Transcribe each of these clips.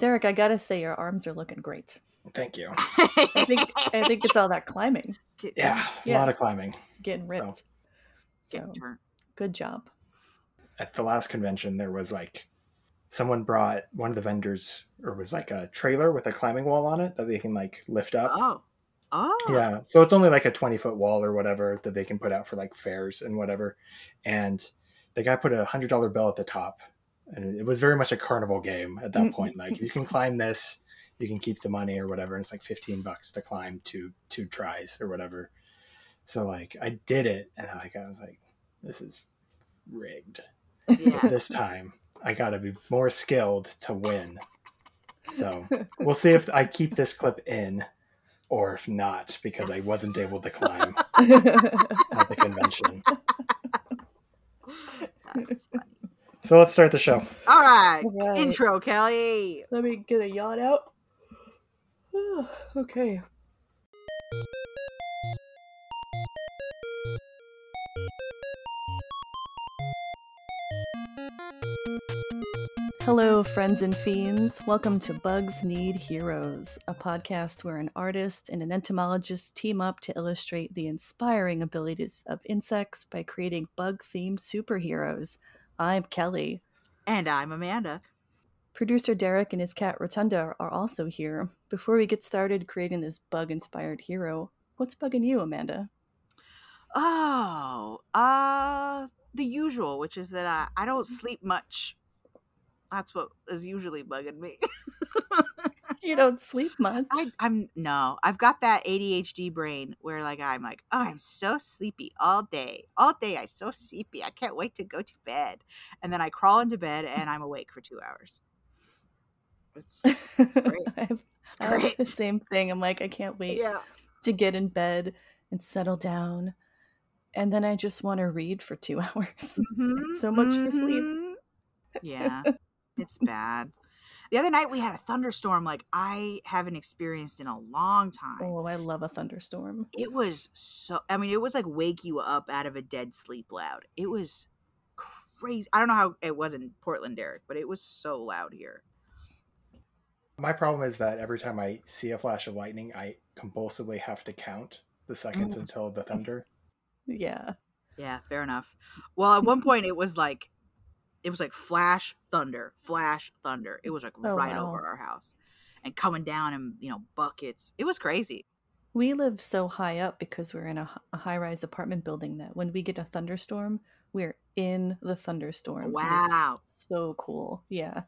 Derek, I gotta say your arms are looking great. Thank you. I think I think it's all that climbing. Yeah, a lot of climbing. Getting ripped. So, Getting turned. good job. At the last convention, there was like someone brought one of the vendors, or was like a trailer with a climbing wall on it that they can like lift up. Oh. Oh. Yeah, so it's only like a 20 foot wall or whatever that they can put out for like fairs and whatever. And the guy put a hundred dollar bill at the top, and it was very much a carnival game at that point. Mm-hmm. Like you can climb this, you can keep the money or whatever. And it's like 15 bucks to climb two two tries or whatever. So like I did it, and like I was like, this is rigged. So this time I got to be more skilled to win. So we'll see if I keep this clip in or if not because I wasn't able to climb at the convention. That's funny. So let's start the show. All right. Right. Intro, Kelly. Let me get a yawn out. okay. Hello, friends and fiends. Welcome to Bugs Need Heroes, a podcast where an artist and an entomologist team up to illustrate the inspiring abilities of insects by creating bug themed superheroes. I'm Kelly. And I'm Amanda. Producer Derek and his cat Rotunda are also here. Before we get started creating this bug inspired hero, what's bugging you, Amanda? Oh, uh, the usual, which is that I, I don't sleep much. That's what is usually bugging me. You don't sleep much. I, I'm no, I've got that ADHD brain where like I'm like, oh, I'm so sleepy all day, all day. I'm so sleepy. I can't wait to go to bed, and then I crawl into bed and I'm awake for two hours. It's, it's great. I have, It's I have the same thing. I'm like, I can't wait Yeah. to get in bed and settle down. And then I just want to read for two hours. Mhm, so much for sleep. mhm. Yeah, it's bad. The other night we had a thunderstorm like I haven't experienced in a long time. Oh, I love a thunderstorm. It was so I mean it was like wake you up out of a dead sleep loud. It was crazy. I don't know how it was in Portland, Derek, but it was so loud here. My problem is that every time I see a flash of lightning, I compulsively have to count the seconds Mm. until the thunder. Yeah. Yeah, fair enough. Well, at one point it was like it was like flash thunder, flash thunder. It was like Oh, right wow. over our house. And coming down in, you know, buckets. It was crazy. We live so high up because we're in a high rise apartment building that when we get a thunderstorm, we're in the thunderstorm. and Wow. So cool. Yeah.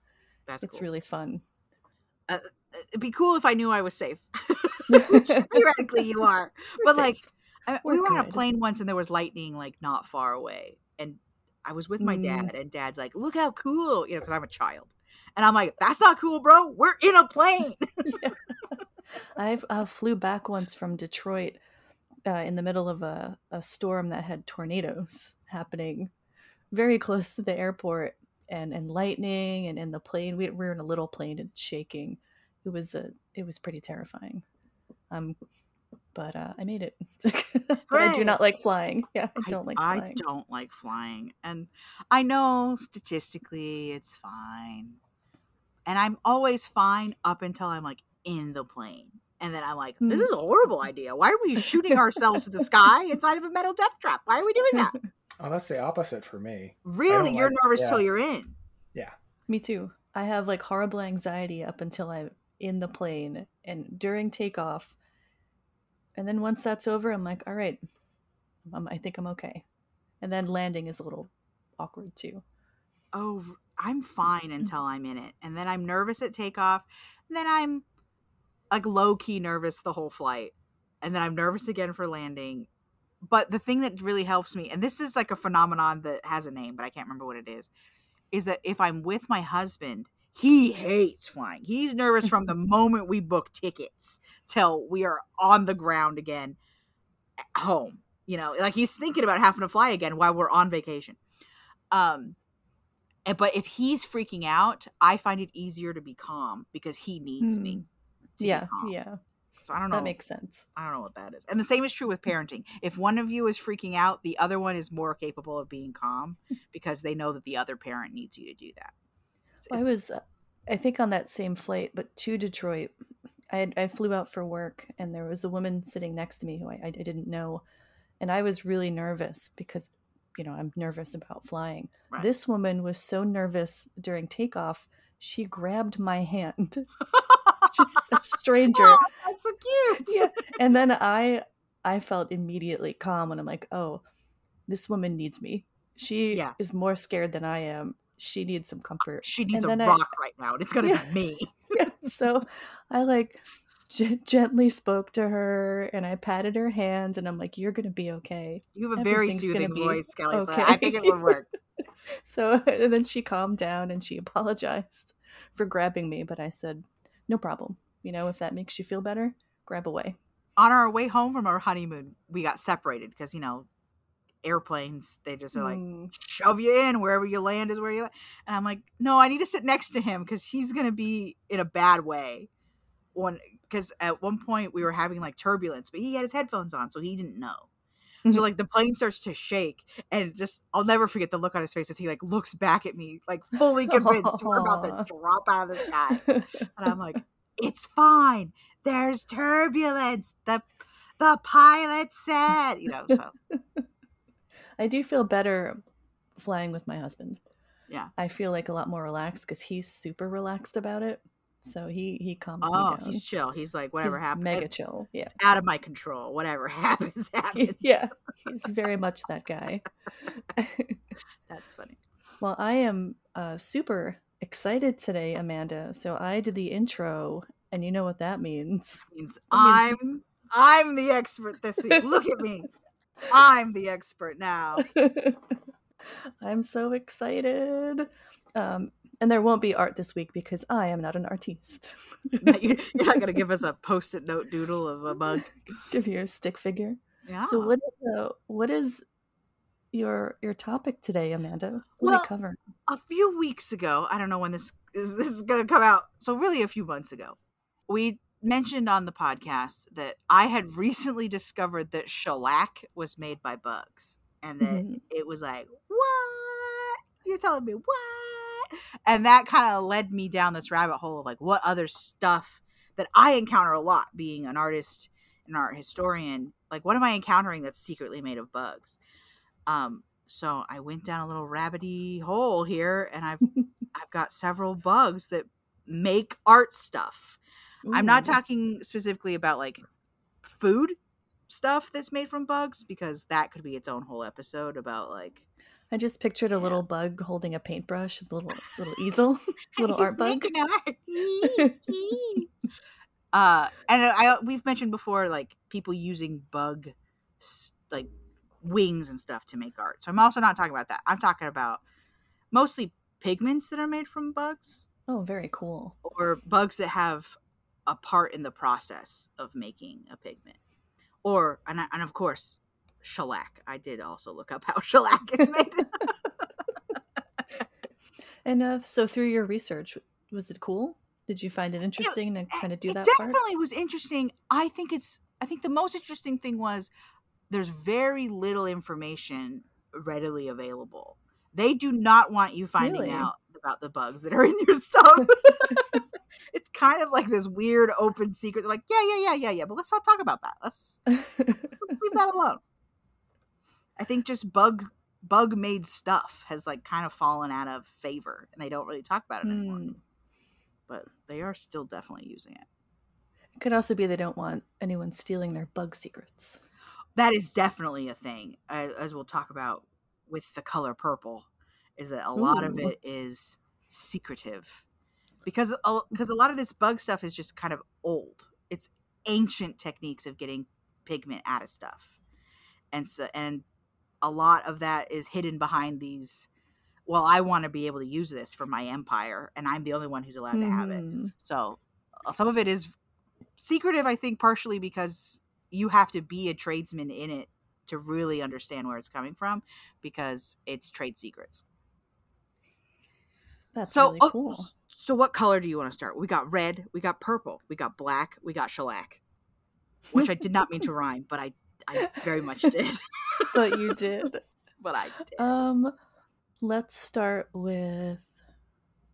That's it's cool. really fun. Uh, uh, it'd be cool if I knew I was safe. Theoretically you are. But We're like safe. I, We're we were on a plane once and there was lightning like not far away. And I was with my Mm. dad and dad's like, look how cool, you know, because I'm a child. And I'm like, that's not cool, bro. We're in a plane. I've uh, flew back once from Detroit uh, in the middle of a, a storm that had tornadoes happening very close to the airport and, and lightning and in the plane. We, we were in a little plane and shaking. It was a, it was pretty terrifying. Um, but uh, I made it. but I do not like flying. Yeah, I don't like flying. I don't like flying. And I know statistically it's fine. And I'm always fine up until I'm like in the plane. And then I'm like, this Hmm. is a horrible idea. Why are we shooting ourselves to the sky inside of a metal death trap? Why are we doing that? Oh, that's the opposite for me. Really? You're like- nervous yeah. till you're in. Yeah. Me too. I have like horrible anxiety up until I'm in the plane and during takeoff. And then once that's over, I'm like, all right, um, I think I'm okay. And then landing is a little awkward too. Oh, i'm fine until I'm in it. And then I'm nervous at takeoff. And then I'm like low key nervous the whole flight. And then I'm nervous again for landing. But the thing that really helps me, and this is like a phenomenon that has a name, but I can't remember what it is, is that if I'm with my husband, he hates flying. He's nervous from the moment we book tickets till we are on the ground again at home. You know, like he's thinking about having to fly again while we're on vacation. Um, but if he's freaking out, I find it easier to be calm because he needs me. Mm. be Yeah, calm. yeah, So I don't know. that makes sense. I don't know what that is. And the same is true with parenting. If one of you is freaking out, the other one is more capable of being calm because they know that the other parent needs you to do that. It's- I was uh, I think on that same flight, but to Detroit, I, had, I flew out for work and there was a woman sitting next to me who I, I didn't know. And I was really nervous because, you know, I'm nervous about flying. Right. This woman was so nervous during takeoff, she grabbed my hand. A stranger. Oh, that's so cute. yeah. And then I I felt immediately calm and I'm like, oh, this woman needs me. She Yeah. is more scared than I am. She needs some comfort. She needs a And I- rock right now, and it's gonna Yeah. be me. yeah, so I like g- gently spoke to her and I patted her hands and I'm like, "You're gonna be okay." You have a very soothing voice, Kelly. So okay. I think it would work. So and then she calmed down and she apologized for grabbing me, but I said, "No problem. You know, if that makes you feel better, grab away." On our way home from our honeymoon, we got separated because you know airplanes they just are like Mm. shove you in wherever you land is where you land. And I'm like, no, I need to sit next to him because he's gonna be in a bad way. One because at one point we were having like turbulence, but he had his headphones on, so he didn't know. So like the plane starts to shake, and just I'll never forget the look on his face as he like looks back at me, like fully convinced we're about to drop out of the sky. And I'm like, it's fine. There's turbulence. The the pilot said, you know, so I do feel better flying with my husband. Yeah. I feel like a lot more relaxed because he's super relaxed about it. So he he calms oh, me down. he's chill. He's like, whatever He's happens, mega chill. Yeah. out of my control. Whatever happens, happens. yeah. He's very much that guy. That's funny. well, I am uh, super excited today, Amanda. So I did the intro, and you know what that means. Means That I'm I'm the expert this week. Look at me. I'm the expert now. I'm so excited. Um, and there won't be art this week because I am not an artiste. You're not gonna give us a post-it note doodle of a mug. Give you a stick figure. Yeah. So what uh, what is your your topic today, Amanda? What are Well, we covering? a few weeks ago, I don't know when this is this is going to come out. So really a few months ago, we mentioned on the podcast that I had recently discovered that shellac was made by bugs and that Mhm. it was like, "What? You're telling me what?" And that kind of led me down this rabbit hole of like what other stuff that I encounter a lot being an artist, an art historian. Like what am I encountering that's secretly made of bugs? Um so I went down a little rabbity hole here and I've I've got several bugs that make art stuff. I'm not talking specifically about like food stuff that's made from bugs because that could be its own whole episode about like I just pictured a Yeah. little bug holding a paintbrush, a little little easel, little art bug. art. uh and I we've mentioned before like people using bug like wings and stuff to make art. So I'm also not talking about that. I'm talking about mostly pigments that are made from bugs Oh, very cool. or bugs that have a part in the process of making a pigment. Or and, I- and of course shellac. I did also look up how shellac is made. And uh, so through your research, was it cool? Did you find it interesting to kind of do it that part? definitely was interesting. I think it's I think the most interesting thing was there's very little information readily available. They do not want you finding Really? out about the bugs that are in your stuff. it's kind of like this weird open secret. They're like, yeah, yeah, yeah, yeah, yeah, but let's not talk about that. Let's let's leave that alone. I think just bug bug made stuff has like kind of fallen out of favor and they don't really talk about it anymore. Hmm. But they are still definitely using it. It could also be they don't want anyone stealing their bug secrets. that is definitely a thing as, as we'll talk about with the color purple is that a lot of it is secretive because because a lot of this bug stuff is just kind of old it's ancient techniques of getting pigment out of stuff and so and a lot of that is hidden behind these well i want to be able to use this for my empire and i'm the only one who's allowed to have it Mhm. so uh, some of it is secretive, I think, partially because you have to be a tradesman in it to really understand where it's coming from because it's trade secrets. That's So, really oh, cool. so what color do you want to start? We got red, we got purple, we got black, we got shellac, which I did not mean to rhyme, but I, I very much did. but you did. but I did. Um, let's start with,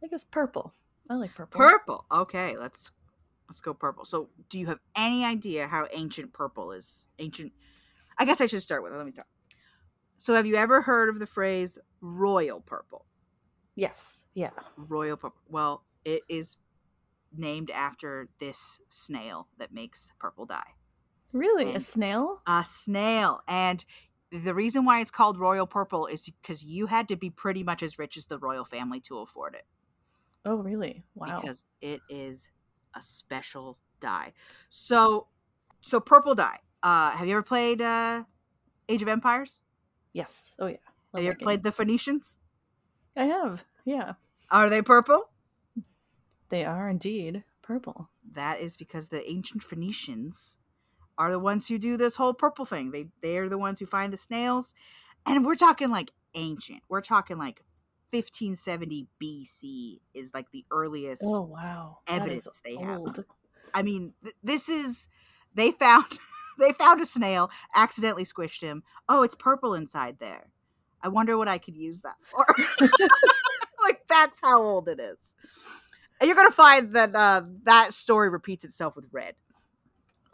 I guess, purple. I like purple. Purple. Okay, let's let's go purple. So, do you have any idea how ancient purple is? Ancient. I guess I should start with it. Let me start. So, have you ever heard of the phrase royal purple? Yes. Yeah. Royal purple. Well, it is named after this snail that makes purple dye. Really? A snail? A snail. And the reason why it's called royal purple is because you had to be pretty much as rich as the royal family to afford it. Oh, really? Wow. because it is a special dye. So, so purple dye. Uh, have you ever played uh, Age of Empires? yes. Oh, yeah. have you ever played the Phoenicians? I have. Yeah. Are they purple? They are indeed purple. That is because the ancient Phoenicians are the ones who do this whole purple thing. They they are the ones who find the snails, and we're talking like ancient. We're talking like 1570 BC is like the earliest Oh, wow. Evidence they have. I mean, th- this is they found they found a snail, accidentally squished him. Oh, it's purple inside there. I wonder what I could use that for. like that's how old it is. And you're gonna find that uh, that story repeats itself with red.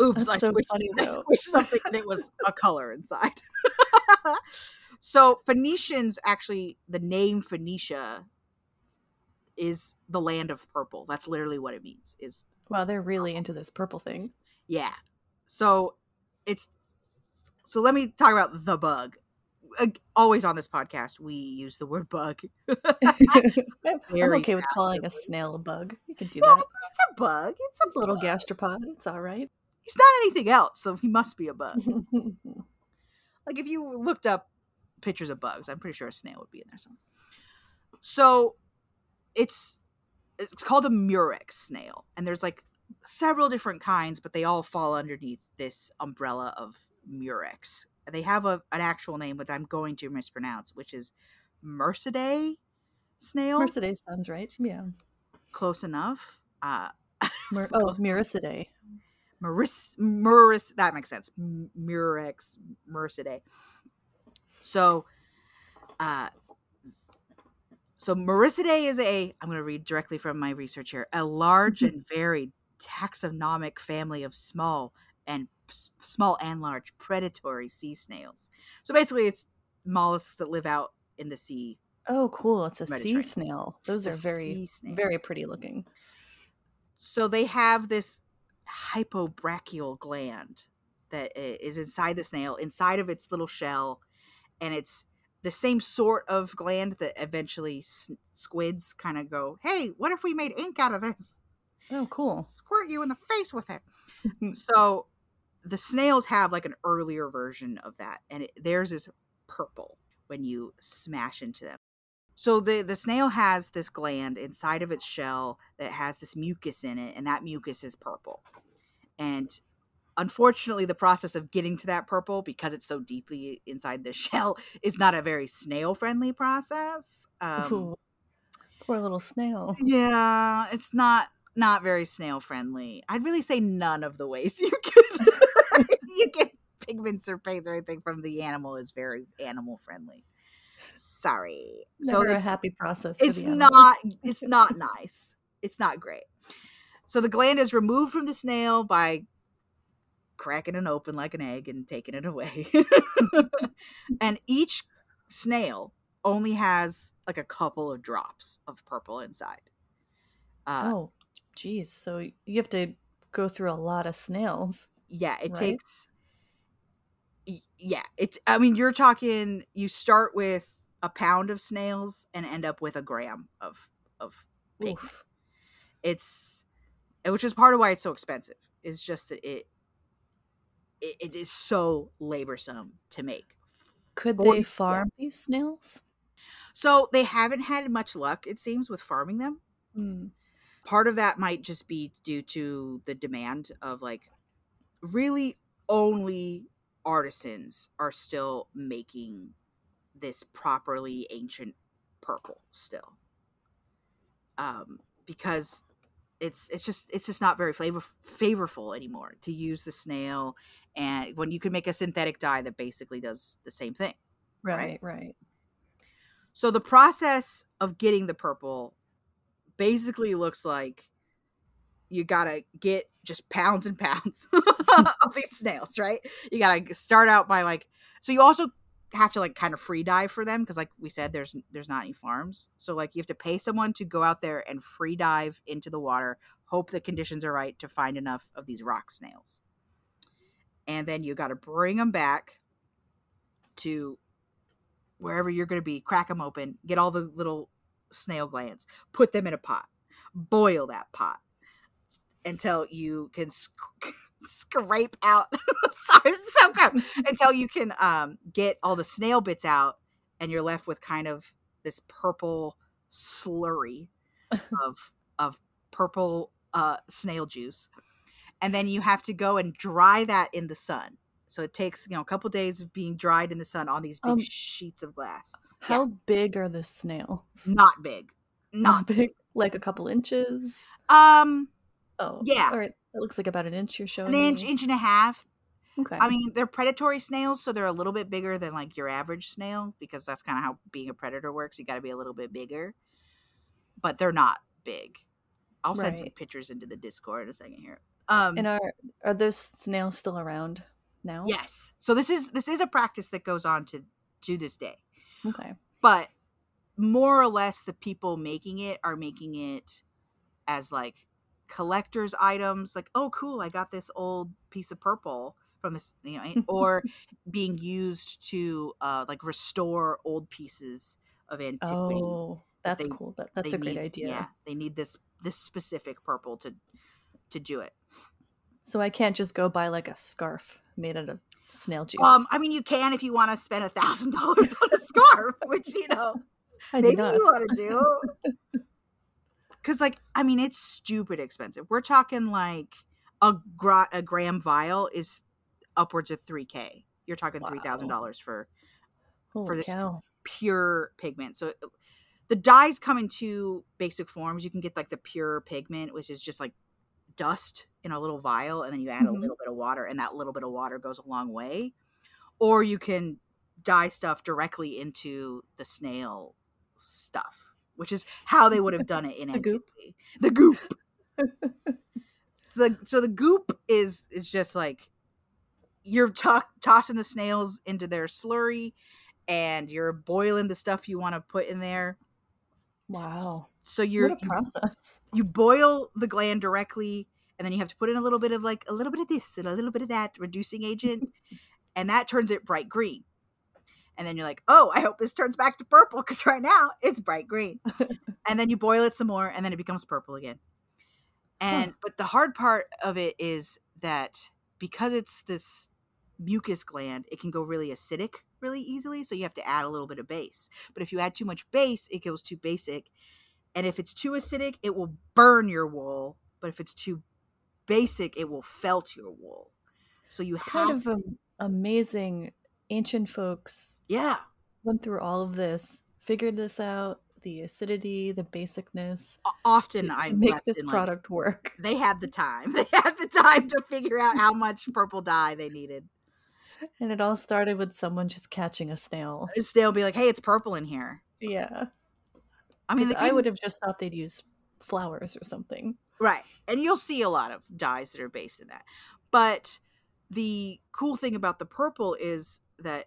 Oops, I so squished, funny, I squished something and it was a color inside. so Phoenicians actually the name Phoenicia is the land of purple. That's literally what it means. Is Wow, they're really into this purple thing. yeah. So it's so let me talk about the bug. Always on this podcast, we use the word bug. I'm okay with calling a snail a bug. You can do that. it's, it's a bug. It's a It's little bug. gastropod. It's all right. He's not anything else, so he must be a bug. like if you looked up pictures of bugs, I'm pretty sure a snail would be in there somewhere. So it's it's called a murex snail, and there's like several different kinds, but they all fall underneath this umbrella of murex. They have a an actual name, but I'm going to mispronounce, which is Mercidae snail. Mercedes sounds right. Yeah. Close enough. Uh, Mer- oh, Muricidae. Maris, Muris, that makes sense. Murex, Mercidae. So, uh, so Maricidae is a, I'm going to read directly from my research here, a large and varied taxonomic family of small and small and large predatory sea snails. So basically, it's mollusks that live out in the sea. Oh, cool. It's a sea snail. Those It's are very, very pretty looking. so they have this hypobranchial gland that is inside the snail inside of its little shell and it's the same sort of gland that eventually s- squids kind of go hey what if we made ink out of this Oh, cool. squirt you in the face with it so the snails have like an earlier version of that and it, theirs is purple when you smash into them so the the snail has this gland inside of its shell that has this mucus in it and that mucus is purple and unfortunately the process of getting to that purple because it's so deeply inside the shell is not a very snail friendly process um, Ooh, poor little snail. yeah, it's not not very snail friendly. I'd really say none of the ways you could you get pigments or paints or anything from the animal is very animal friendly. Sorry. Never so a happy process. It's not it's not nice. It's not great. So the gland is removed from the snail by cracking it open like an egg and taking it away. and each snail only has like a couple of drops of purple inside. Uh, Oh, geez. So you have to go through a lot of snails. Yeah it right? takes yeah it's i mean you're talking you start with a pound of snails and end up with a gram of of pigment. Oof. it's which is part of why it's so expensive is just that it it, it is so laborsome to make Could they farm these snails? so they haven't had much luck it seems with farming them Hmm. part of that might just be due to the demand of like really only artisans are still making this properly ancient purple still um because it's it's just it's just not very flavor favorful anymore to use the snail and when you can make a synthetic dye that basically does the same thing Right, right. so the process of getting the purple basically looks like you gotta get just pounds and pounds of these snails, right? You gotta start out by like so you also have to like kind of free dive for them because like we said there's there's not any farms so like you have to pay someone to go out there and free dive into the water hope the conditions are right to find enough of these rock snails and then you got to bring them back to wherever you're going to be crack them open get all the little snail glands put them in a pot boil that pot until you can sc- scrape out sorry so good until you can um, get all the snail bits out and you're left with kind of this purple slurry of of purple uh, snail juice. And then you have to go and dry that in the sun. So it takes you know a couple days of being dried in the sun on these big Um, sheets of glass. How big are the snails? not big. Not big, like a couple inches. um Oh, Yeah. All right, it looks like about an inch. You're showing an inch me. inch and a half Okay. I mean, they're predatory snails, so they're a little bit bigger than like your average snail because that's kind of how being a predator works. You got to be a little bit bigger, but they're not big. I'll send some pictures into the Discord in a second here. Um, and are are those snails still around now? yes, so this is this is a practice that goes on to to this day, Okay. but more or less the people making it are making it as like collector's items, like oh cool, I got this old piece of purple from this, you know, or being used to uh like restore old pieces of antiquity. Oh, that's they- cool. That that's a great need- idea. Yeah, they need this this specific purple to to do it. So I can't just go buy like a scarf made out of snail juice. Um, I mean, you can if you want to spend a thousand dollars on a scarf, which you know I maybe you want to do. Because, like, I mean, it's stupid expensive. We're talking like a gra- a gram vial is upwards of three k. You're talking three thousand dollars for Holy this- cow. pure pigment. So uh, the dyes come in two basic forms. You can get like the pure pigment, which is just like dust in a little vial, and then you add a Mhm. little bit of water, and that little bit of water goes a long way. Or you can dye stuff directly into the snail stuff, which is how they would have done it in The goop? antiquity. The goop. so, so the goop is is just like you're to- tossing the snails into their slurry and you're boiling the stuff you want to put in there. Wow. So you're what a you, process. you boil the gland directly, and then you have to put in a little bit of like a little bit of this and a little bit of that reducing agent, and that turns it bright green. And then you're like, oh, I hope this turns back to purple because right now it's bright green. and then you boil it some more, and then it becomes purple again. And but the hard part of it is that because it's this mucus gland, it can go really acidic really easily. So you have to add a little bit of base. But if you add too much base, it goes too basic. And if it's too acidic, it will burn your wool. But if it's too basic, it will felt your wool. So you It's have kind of um, amazing. Ancient folks yeah, went through all of this, figured this out, the acidity, the basicness, often I make this in, like, product work. they had the time. They had the time to figure out how much purple dye they needed. And it all started with someone just catching a snail. A snail be like, "Hey, it's purple in here." Yeah. I mean, I would have just thought they'd use flowers or something. Right. And you'll see a lot of dyes that are based in that. But the cool thing about the purple is that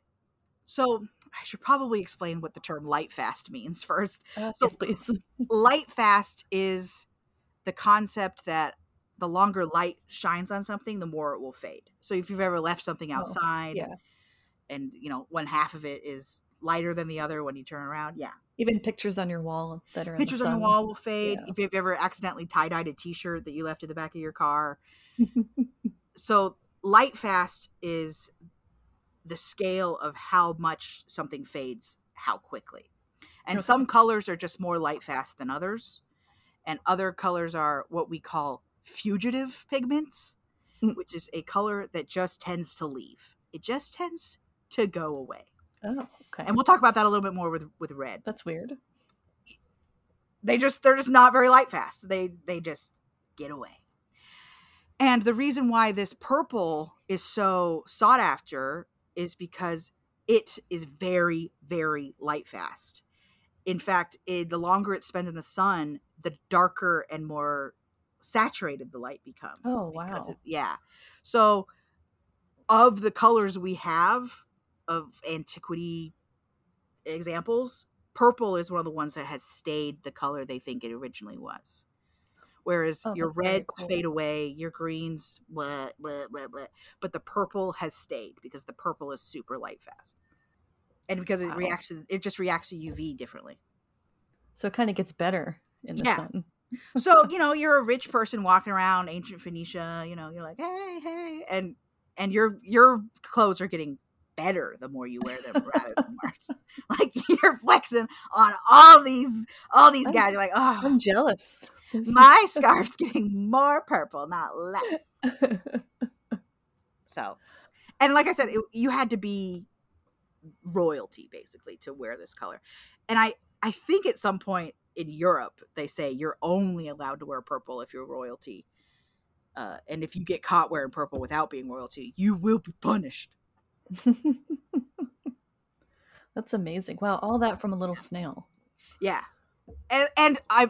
so I should probably explain what the term light fast means first. Uh, So- yes, please. light fast is the concept that the longer light shines on something, the more it will fade. So if you've ever left something Oh, outside yeah. and you know, one half of it is lighter than the other when you turn around, yeah. Even pictures on your wall that are in Pictures on the wall will fade. Yeah. If you've ever accidentally tie dyed a t shirt that you left in the back of your car, so light fast is the scale of how much something fades how quickly and Okay. some colors are just more light fast than others and other colors are what we call fugitive pigments Mm. which is a color that just tends to leave it just tends to go away oh, okay. and we'll talk about that a little bit more with with red That's weird. they just they're just not very light fast they they just get away and the reason why this purple is so sought after is because it is very very light fast in fact it, the longer it spends in the sun the darker and more saturated the light becomes. Oh, because wow. of- yeah. So of the colors we have of antiquity examples, purple is one of the ones that has stayed the color they think it originally was. Whereas Oh, your reds cool. fade away, your greens, blah, blah, blah, blah. But the purple has stayed because the purple is super light fast. And because it reacts to, it just reacts to UV differently. So it kind of gets better in the Yeah. sun. So, you know, you're a rich person walking around ancient Phoenicia, you know, you're like, hey, hey, and and your your clothes are getting better the more you wear them rather than worse. Like you're flexing on all these all these guys. You're like, oh I'm jealous. My scarf's getting more purple, not less. So, and like I said, it, you had to be royalty basically to wear this color. And I, I think at some point in Europe they say you're only allowed to wear purple if you're royalty. Uh, and if you get caught wearing purple without being royalty, you will be punished. That's amazing. Wow, all that from a little snail. Yeah, and and I've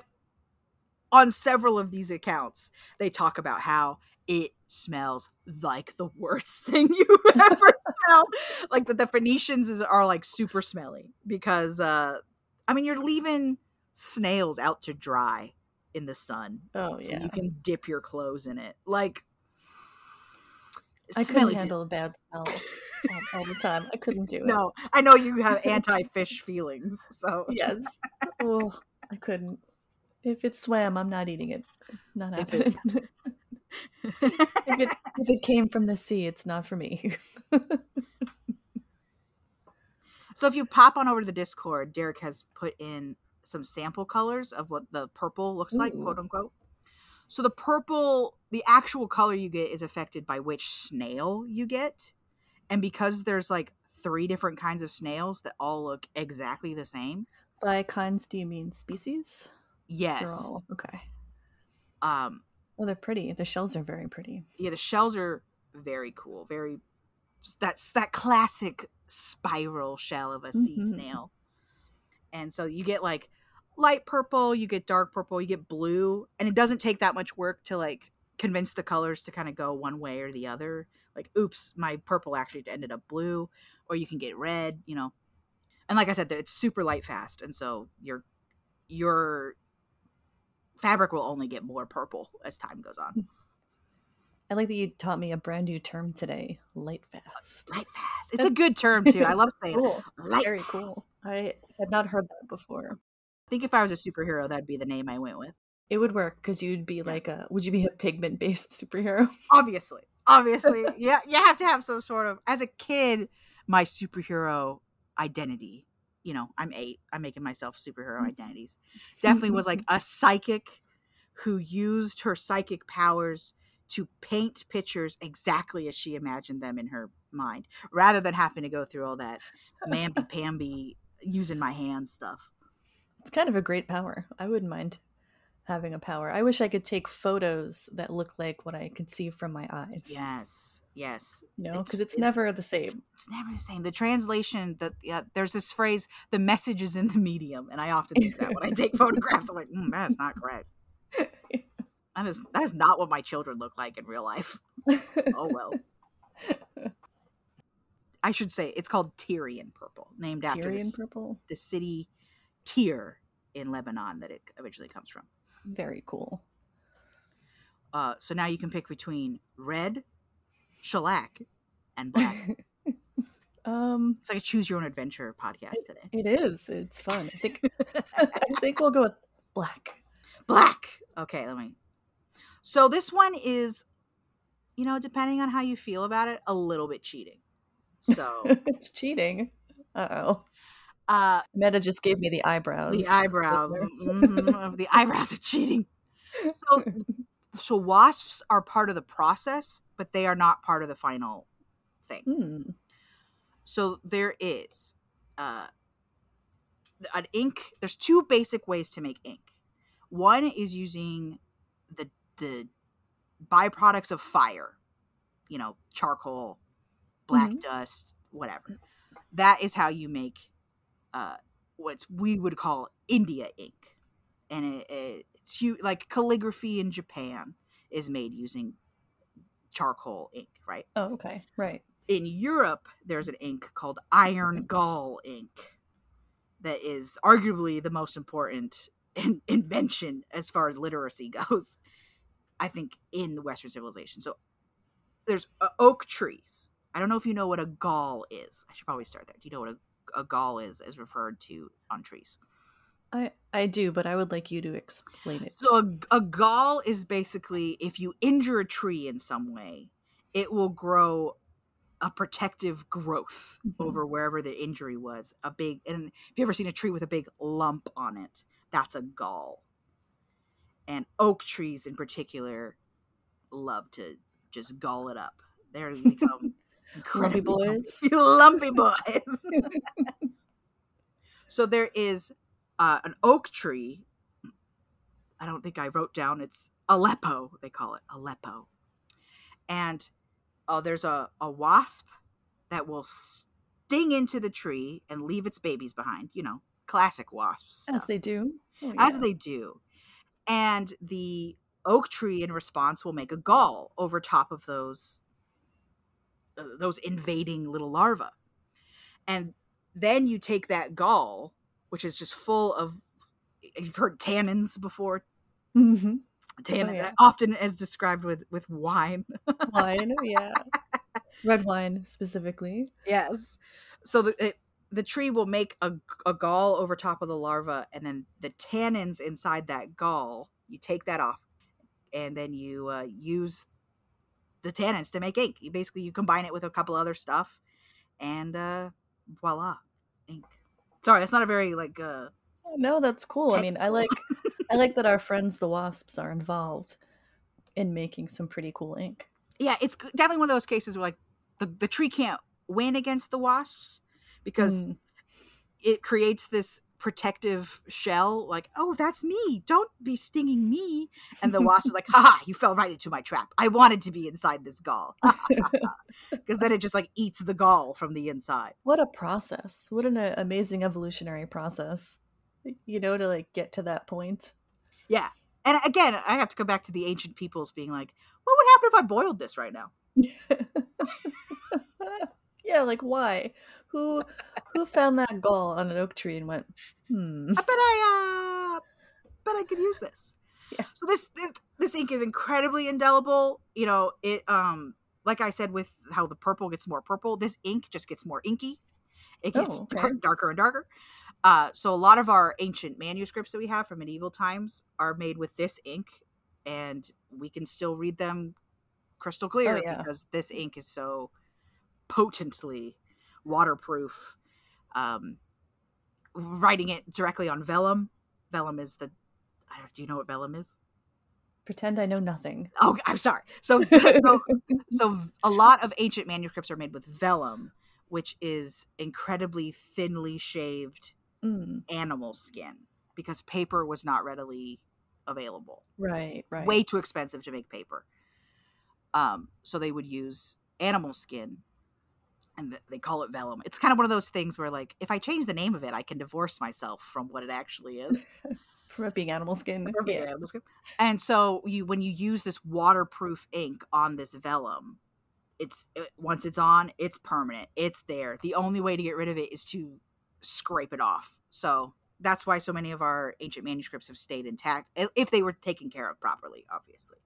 on several of these accounts they talk about how it smells like the worst thing you ever smell. Like that the Phoenicians is, are like super smelly because uh I mean you're leaving snails out to dry in the sun Oh so yeah. you can dip your clothes in it. Like I couldn't handle a bad smell all, all the time. I couldn't do it. No, I know you have anti-fish feelings, so Yes. Oh, I couldn't. If it swam, I'm not eating it. Not If it- happening. if it if it came from the sea, it's not for me. So if you pop on over to the Discord, Derek has put in some sample colors of what the purple looks like, Ooh. quote unquote. So the purple, the actual color you get is affected by which snail you get. And because there's like three different kinds of snails that all look exactly the same. By kinds, do you mean species? Yes. They're okay. Um Oh, they're pretty. The shells are very pretty. yeah, the shells are very cool. Very that's that classic spiral shell of a sea Mhm. snail. And so you get like light purple, you get dark purple, you get blue, and it doesn't take that much work to like convince the colors to kind of go one way or the other. Like, oops, my purple actually ended up blue, or you can get red, you know. And like I said, it's super light fast, and so your your fabric will only get more purple as time goes on. I like that you taught me a brand new term today. Light fast. Light fast. It's a good term too. I love saying it. Cool. Light Very fast. cool. I had not heard that before. I think if I was a superhero, that'd be the name I went with. It would work because you'd be like a. Would you be a pigment based superhero? Obviously, obviously, yeah, you have to have some sort of. As a kid, my superhero identity. You know, I'm eight. I'm making myself superhero mm. identities. Definitely was like a psychic who used her psychic powers to paint pictures exactly as she imagined them in her mind, rather than having to go through all that mamby pamby using my hands stuff. It's kind of a great power. I wouldn't mind having a power. I wish I could take photos that look like what I could see from my eyes. Yes, yes. You know, It's- because it's it- never the same. it's never the same. The translation that yeah, there's this phrase, the message is in the medium, and I often think that when I take photographs, I'm like, mm, that is not correct. That is that is not what my children look like in real life. Oh well. I should say it's called Tyrian purple, named after Tyrian this- purple. the city Tyre in Lebanon that it originally comes from. Very cool. Uh, so now you can pick between red, shellac, and black. Um, it's like a choose your own adventure podcast today. it is. It's fun. I think. I think we'll go with black. Black. Okay, let me. So this one is, you know, depending on how you feel about it, a little bit cheating. So, it's cheating. Uh oh. uh, Meta just gave me the eyebrows. the eyebrows, mhm, the eyebrows are cheating. So, so wasps are part of the process, but they are not part of the final thing. Hmm. So there is uh, an ink. There's two basic ways to make ink. One is using the the byproducts of fire, you know, charcoal, black Mhm. dust, whatever. That is how you make uh, what we would call India ink, and it, it, hu- like calligraphy in Japan is made using charcoal ink, right? Oh, okay. Right. In Europe, there's an ink called Iron Gall ink that is arguably the most important in- invention as far as literacy goes. I think in the Western civilization. So there's uh, oak trees. I don't know if you know what a gall is. I should probably start there. Do you know what a, a gall is as referred to on trees? I I do, but I would like you to explain it. So a, a gall is basically if you injure a tree in some way, it will grow a protective growth Mhm. over wherever the injury was. A big and if you ever seen a tree with a big lump on it, that's a gall. And oak trees in particular love to just gall it up. They're become Lumpy boys. lumpy boys. so there is uh, an oak tree. I don't think I wrote down. It's Aleppo. They call it Aleppo, and uh, there's a a wasp that will sting into the tree and leave its babies behind. You know, classic wasps. As they do. Oh, as yeah. they do. And the oak tree in response will make a gall over top of those uh, those invading little larvae. And then you take that gall, which is just full of you've heard tannins before. Mhm. Tannin, yeah. often as described with with wine. Wine, yeah. Red wine specifically. Yes. So the it, the tree will make a, a gall over top of the larva, and then the tannins inside that gall, you take that off, and then you uh, use the tannins to make ink. You basically you combine it with a couple other stuff, and uh, voila, ink. Sorry, that's not a very like. uh No, that's cool. I mean, I like I like that our friends the wasps are involved in making some pretty cool ink. Yeah, it's definitely one of those cases where like the the tree can't win against the wasps because Mm. it creates this protective shell like oh that's me don't be stinging me and the wasp is like haha you fell right into my trap i wanted to be inside this gall because then it just like eats the gall from the inside What a process. What an uh, amazing evolutionary process. You know, to like get to that point. yeah and again i have to go back to the ancient peoples being like what would happen if i boiled this right now yeah, like why? Who who found that gall on an oak tree and went, hmm. i bet i uh bet i could use this Yeah. so this, this this ink is incredibly indelible you know it um like i said with how the purple gets more purple this ink just gets more inky it gets Oh, okay. dar- darker and darker uh so a lot of our ancient manuscripts that we have from medieval times are made with this ink and we can still read them crystal clear Oh, yeah. because this ink is so potently waterproof um writing it directly on vellum vellum is the I don't, do you know what vellum is Pretend I know nothing. oh i'm sorry so so, so a lot of ancient manuscripts are made with vellum which is incredibly thinly shaved Mm, animal skin because paper was not readily available right, right. way too expensive to make paper. Um, so they would use animal skin, and they call it vellum. It's kind of one of those things where, like, if I change the name of it, I can divorce myself from what it actually is. From it being animal skin. Or Yeah. animal skin. And so you, when you use this waterproof ink on this vellum, it's it, once it's on, it's permanent. It's there. The only way to get rid of it is to scrape it off. So that's why so many of our ancient manuscripts have stayed intact if they were taken care of properly, obviously.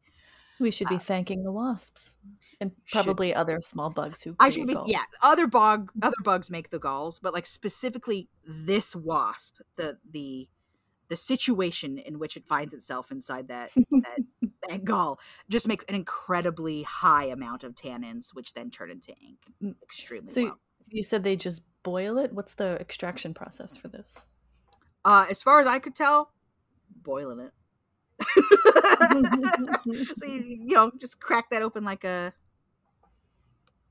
We should be thanking the wasps and Should- probably other small bugs who I should be galls. yeah. Other bug other bugs make the galls, but like specifically this wasp, the the the situation in which it finds itself inside that that, that gall just makes an incredibly high amount of tannins, which then turn into ink Mm. extremely So well. you said they just boil it. What's the extraction process for this? Uh, as far as I could tell, boiling it. so you, you know, just crack that open like a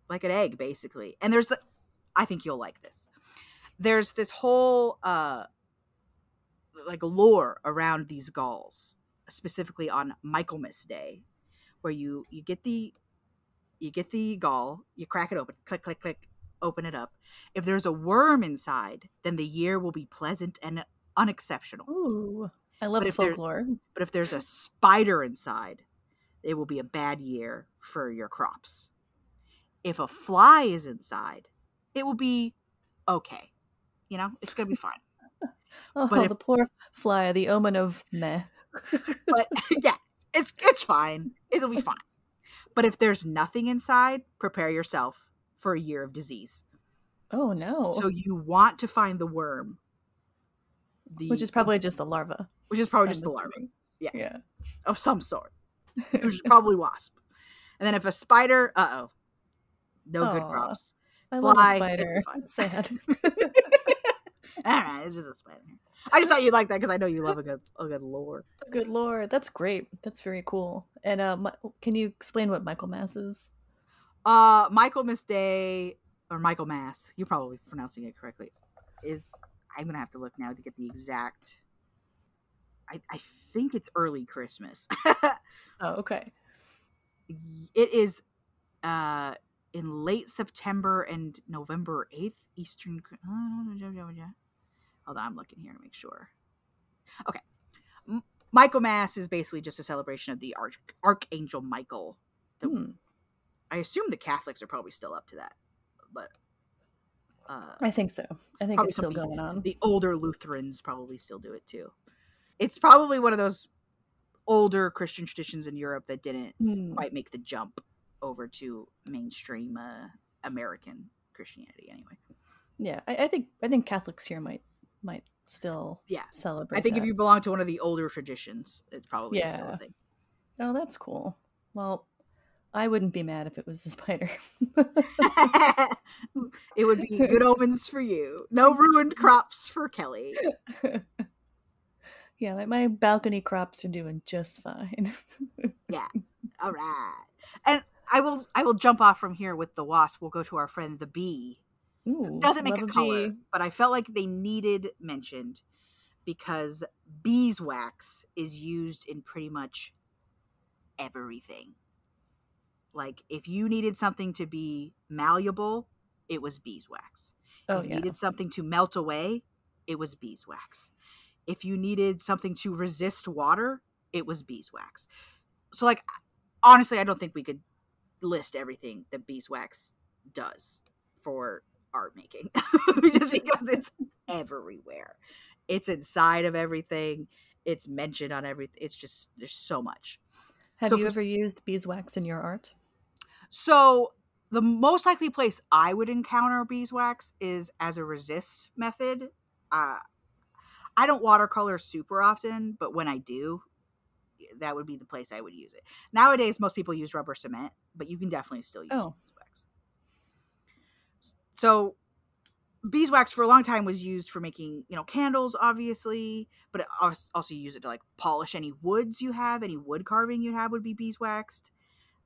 like an egg, basically. And there's the, I think you'll like this. There's this whole uh like lore around these galls, specifically on Michaelmas Day, where you you get the you get the gall, you crack it open, click click click, open it up. If there's a worm inside, then the year will be pleasant and unexceptional. Ooh. I love But folklore. But if there's a spider inside, it will be a bad year for your crops. If a fly is inside, it will be okay. You know, it's gonna be fine. Oh, but if- the poor fly, the omen of meh. But yeah, it's it's fine. It'll be fine. But if there's nothing inside, prepare yourself for a year of disease. Oh no. So you want to find the worm, the, which is probably just the larva. which is probably I'm just the larva, assuming. yes, Yeah. of some sort, which is probably wasp. And then if a spider, uh oh, no good props. crops. I love Fly, a it'd be spider. fine. It's sad. All right, it's just a spider. I just thought you'd like that because I know you love a good a good lore. Good lord, that's great. That's very cool. And uh, Mi- can you explain what Michaelmas is? Uh, Michaelmas Day or Michaelmas, you're probably pronouncing it correctly. Is I'm gonna have to look now to get the exact. I I think it's early Christmas. Oh, okay. it is uh in late September and November 8th Eastern Chri- Hold on, I'm looking here to make sure. Okay. M- Michaelmas is basically just a celebration of the Arch- Archangel Michael. The- Hmm. I assume the Catholics are probably still up to that. But uh I think so. I think it's still going on. the older Lutherans probably still do it too. It's probably one of those older Christian traditions in Europe that didn't Hmm. quite make the jump over to mainstream uh, American Christianity anyway. Yeah, I, I think I think Catholics here might might still Yeah. celebrate. I think if you belong to one of the older traditions, it's probably still Yeah. a thing. Oh, that's cool. Well, I wouldn't be mad if it was a spider. it would be good omens for you. No ruined crops for Kelly. yeah, like my balcony crops are doing just fine. Yeah. All right. And I will I will jump off from here with the wasp. We'll go to our friend the bee. Ooh, doesn't make a color, bee. but I felt like they needed mentioned because beeswax is used in pretty much everything. Like if you needed something to be malleable, it was beeswax. Oh if you yeah. needed something to melt away, it was beeswax. If you needed something to resist water, it was beeswax. So like honestly, I don't think we could list everything that beeswax does for art making just because it's everywhere. It's inside of everything. It's mentioned on everything. It's just there's so much. Have so you for- ever used beeswax in your art? So the most likely place I would encounter beeswax is as a resist method. Uh, I don't watercolor super often, but when I do, that would be the place I would use it. Nowadays, most people use rubber cement, but you can definitely still use Oh. beeswax. So beeswax for a long time was used for making you know candles obviously but also you use it to like polish any woods you have any wood carving you have would be beeswaxed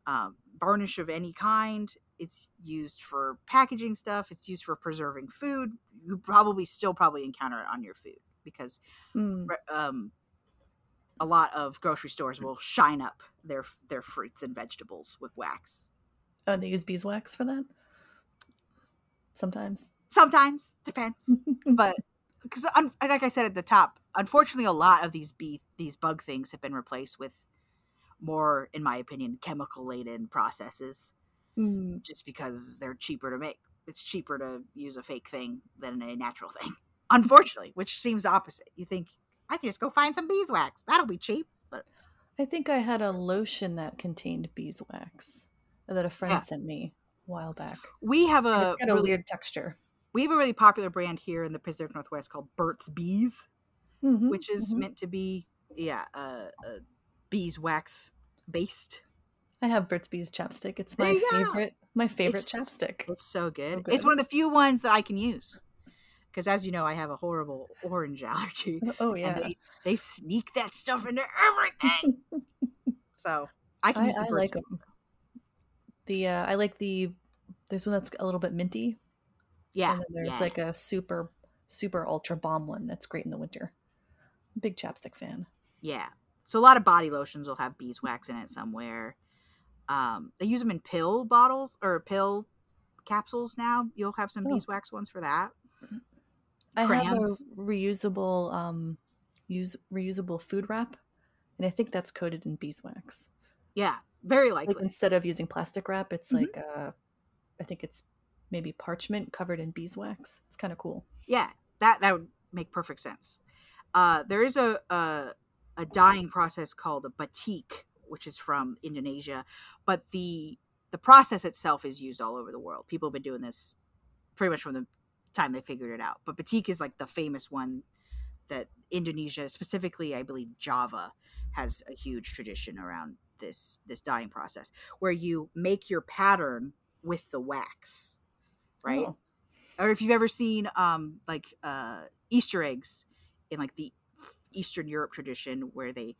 um, varnish of any kind it's used for packaging stuff it's used for preserving food you probably still probably encounter it on your food because Mm. um, a lot of grocery stores will shine up their their fruits and vegetables with wax Oh, they use beeswax for that. Sometimes. sometimes depends but because un- like I said at the top, unfortunately, a lot of these bee these bug things have been replaced with more, in my opinion, chemical laden processes, Mm. just because they're cheaper to make. It's cheaper to use a fake thing than a natural thing. Unfortunately, which seems opposite. You think I can just go find some beeswax. That'll be cheap. But I think I had a lotion that contained beeswax that a friend Yeah. sent me a while back. we have And a it's got a really, weird texture. we have a really popular brand here in the Pacific Northwest called Burt's Bees. Mhm, which is mhm. meant to be yeah uh, uh beeswax based I have Burt's Bees chapstick. It's my go. favorite. My favorite It's- chapstick. it's so good. good. it's one of the few ones that i can use because as you know i have a horrible orange allergy Oh and yeah. they, they sneak that stuff into everything so i can I, use the I Burt's like Bees, them. The uh, I like the there's one that's a little bit minty, yeah and then there's yeah. like a super super ultra bomb one that's great in the winter. Big chapstick fan. yeah so a lot of body lotions will have beeswax in it somewhere um they use them in pill bottles or pill capsules now you'll have some Oh. beeswax ones for that I Crayons. have a reusable um, use reusable food wrap, and I think that's coated in beeswax. Yeah, very likely. Like instead of using plastic wrap, it's Mhm. like uh, I think it's maybe parchment covered in beeswax. It's kind of cool. yeah, that that would make perfect sense. Uh, there is a, a a dyeing process called a batik, which is from Indonesia, but the the process itself is used all over the world. People have been doing this pretty much from the time they figured it out. But batik is like the famous one that Indonesia, specifically I believe Java, has a huge tradition around this this dyeing process where you make your pattern with the wax, right? Oh, or if you've ever seen um like uh easter eggs in like the eastern europe tradition where they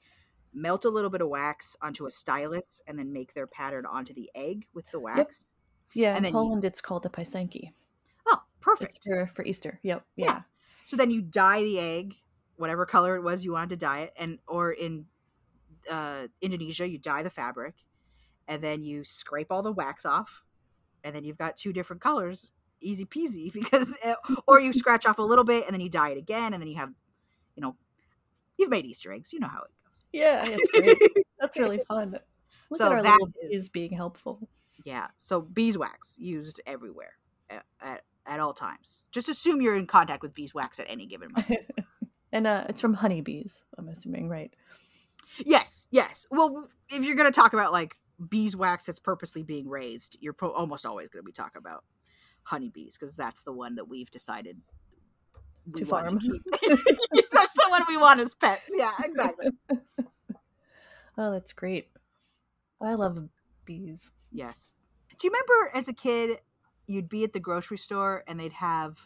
melt a little bit of wax onto a stylus and then make their pattern onto the egg with the wax yeah. And In then you- Poland, it's called a pisanki. oh perfect It's for for Easter. Yep. Yeah. Yeah. so then you dye the egg whatever color it was you wanted to dye it and or in uh indonesia you dye the fabric and then you scrape all the wax off and then you've got two different colors easy peasy because uh, or you scratch off a little bit and then you dye it again and then you have you've made easter eggs you know how it goes. Yeah, it's great. That's really fun. Look So at our that little is- being helpful. yeah so beeswax used everywhere at, at, at all times just assume you're in contact with beeswax at any given moment and uh, it's from honeybees. I'm assuming, right? Yes, yes. Well, if you're going to talk about like beeswax that's purposely being raised, you're pro- almost always going to be talking about honeybees because that's the one that we've decided we To farm. keep. that's the one we want as pets. Yeah, exactly. Oh, that's great. I love bees. Yes. Do you remember as a kid, you'd be at the grocery store and they'd have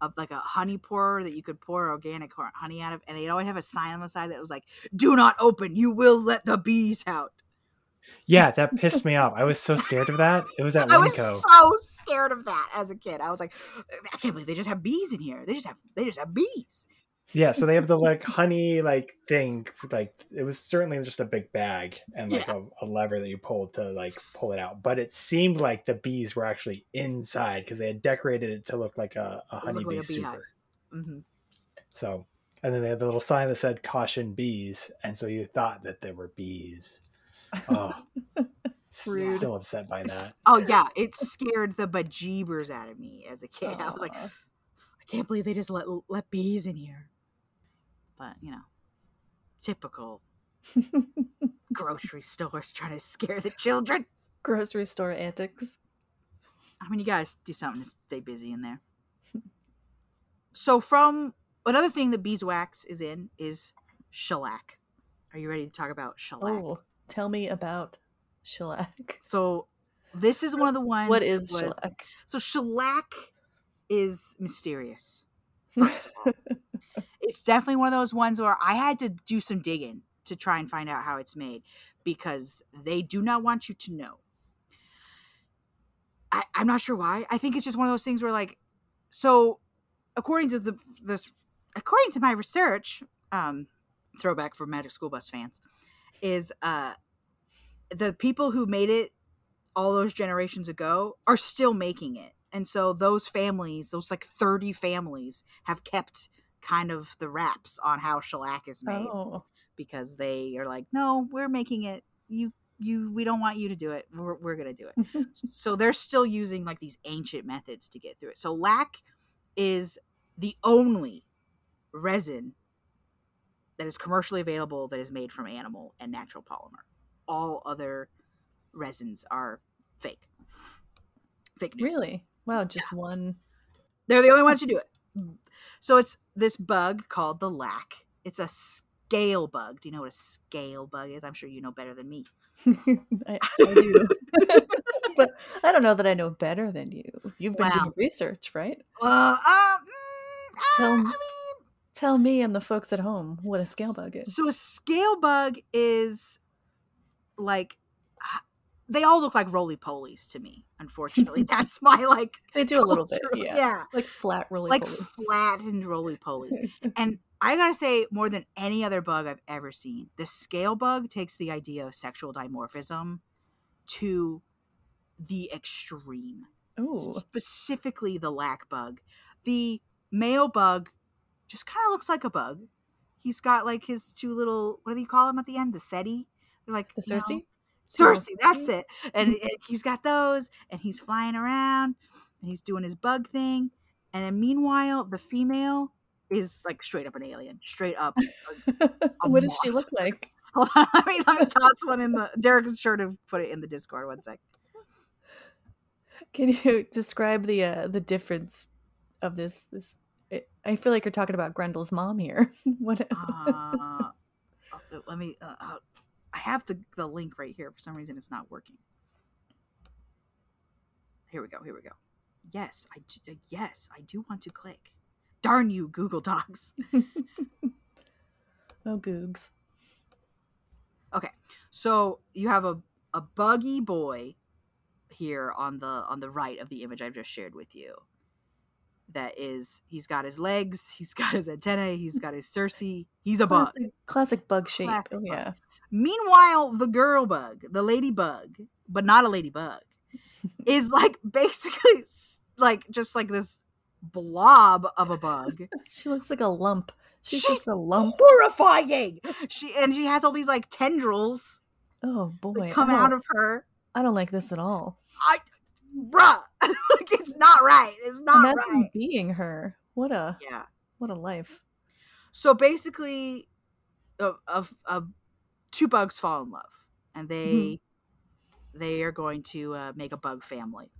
a, like a honey pourer that you could pour organic honey out of, and they'd always have a sign on the side that was like, "Do not open. You will let the bees out." Yeah, that pissed me off. I was so scared of that. It was at I was so scared of that as a kid. I was like, I can't believe they just have bees in here. They just have they just have bees. Yeah, so they have the like honey like thing. Like it was certainly just a big bag and like a, a lever that you pulled to like pull it out. But it seemed like the bees were actually inside because they had decorated it to look like a, a honeybee like super. hmm So, and then they had the little sign that said "caution bees," and so you thought that there were bees. Oh, Rude. still upset by that. Oh yeah, it scared the bejeebers out of me as a kid. I was like, I can't believe they just let let bees in here. But you know, typical grocery stores trying to scare the children. grocery store antics. I mean, you guys do something to stay busy in there. so, from another thing that beeswax is in is shellac. Are you ready to talk about shellac? Oh, tell me about shellac. So, this is one of the ones. What is was- shellac? So, shellac is mysterious. it's definitely one of those ones where I had to do some digging to try and find out how it's made because they do not want you to know. I, I'm not sure why. I think it's just one of those things where, like, so according to the this, according to my research, um, throwback for Magic School Bus fans, is uh, the people who made it all those generations ago are still making it, and so those families, those like 30 families, have kept kind of the wraps on how shellac is made Oh, because they are like, no, we're making it. You, you, we don't want you to do it. We're, we're gonna do it. so they're still using like these ancient methods to get through it. So lac is the only resin that is commercially available that is made from animal and natural polymer. All other resins are fake. Fake news. really? Wow, just one. They're the only ones who do it. So it's this bug called the lac. It's a scale bug. Do you know what a scale bug is? I'm sure you know better than me. I, I do. but I don't know that I know better than you. You've been Wow. doing research, right? Uh, uh, mm, Tell uh, I mean, Tell me and the folks at home what a scale bug is. so a scale bug is like they all look like roly polies to me. Unfortunately, that's my like they do a little bit, yeah. yeah, Like flat roly like flattened roly polies. And I gotta say, more than any other bug I've ever seen, the scale bug takes the idea of sexual dimorphism to the extreme. Ooh. Specifically, the lac bug. The male bug just kind of looks like a bug, he's got like his two little what do you call them at the end? The cerci? They're like The you know, cerci? That's it. And, and he's got those, and he's flying around, and he's doing his bug thing. And then meanwhile, the female is like straight up an alien, straight up. a what does she look like? Hold on, let me let me toss one in the. Derek is sure to put it in the Discord. One sec. Can you describe the uh, the difference of this this I- I feel like you're talking about Grendel's mom here. what Uh, uh, let me. Uh, uh, I have the the link right here. For some reason, it's not working. Here we go. Here we go. Yes, I do, uh, yes I do want to click. Darn you, Google Docs. Oh googs. Okay, so you have a a buggy boy here on the on the right of the image I've just shared with you. That is, he's got his legs, he's got his antennae, he's got his cerci. He's a bug. Classic, classic bug shape. Classic oh bug. yeah. Meanwhile, the girl bug, the ladybug, but not a ladybug, is like basically like just like this blob of a bug. She looks like a lump. She's, She's just a lump. Horrifying. She and she has all these like tendrils Oh boy. come out of her. I don't like this at all. I, bruh, like it's not right. It's not Imagine right. being her. What a Yeah. what a life. So basically, of of uh, two bugs fall in love, and they they are going to uh, make a bug family,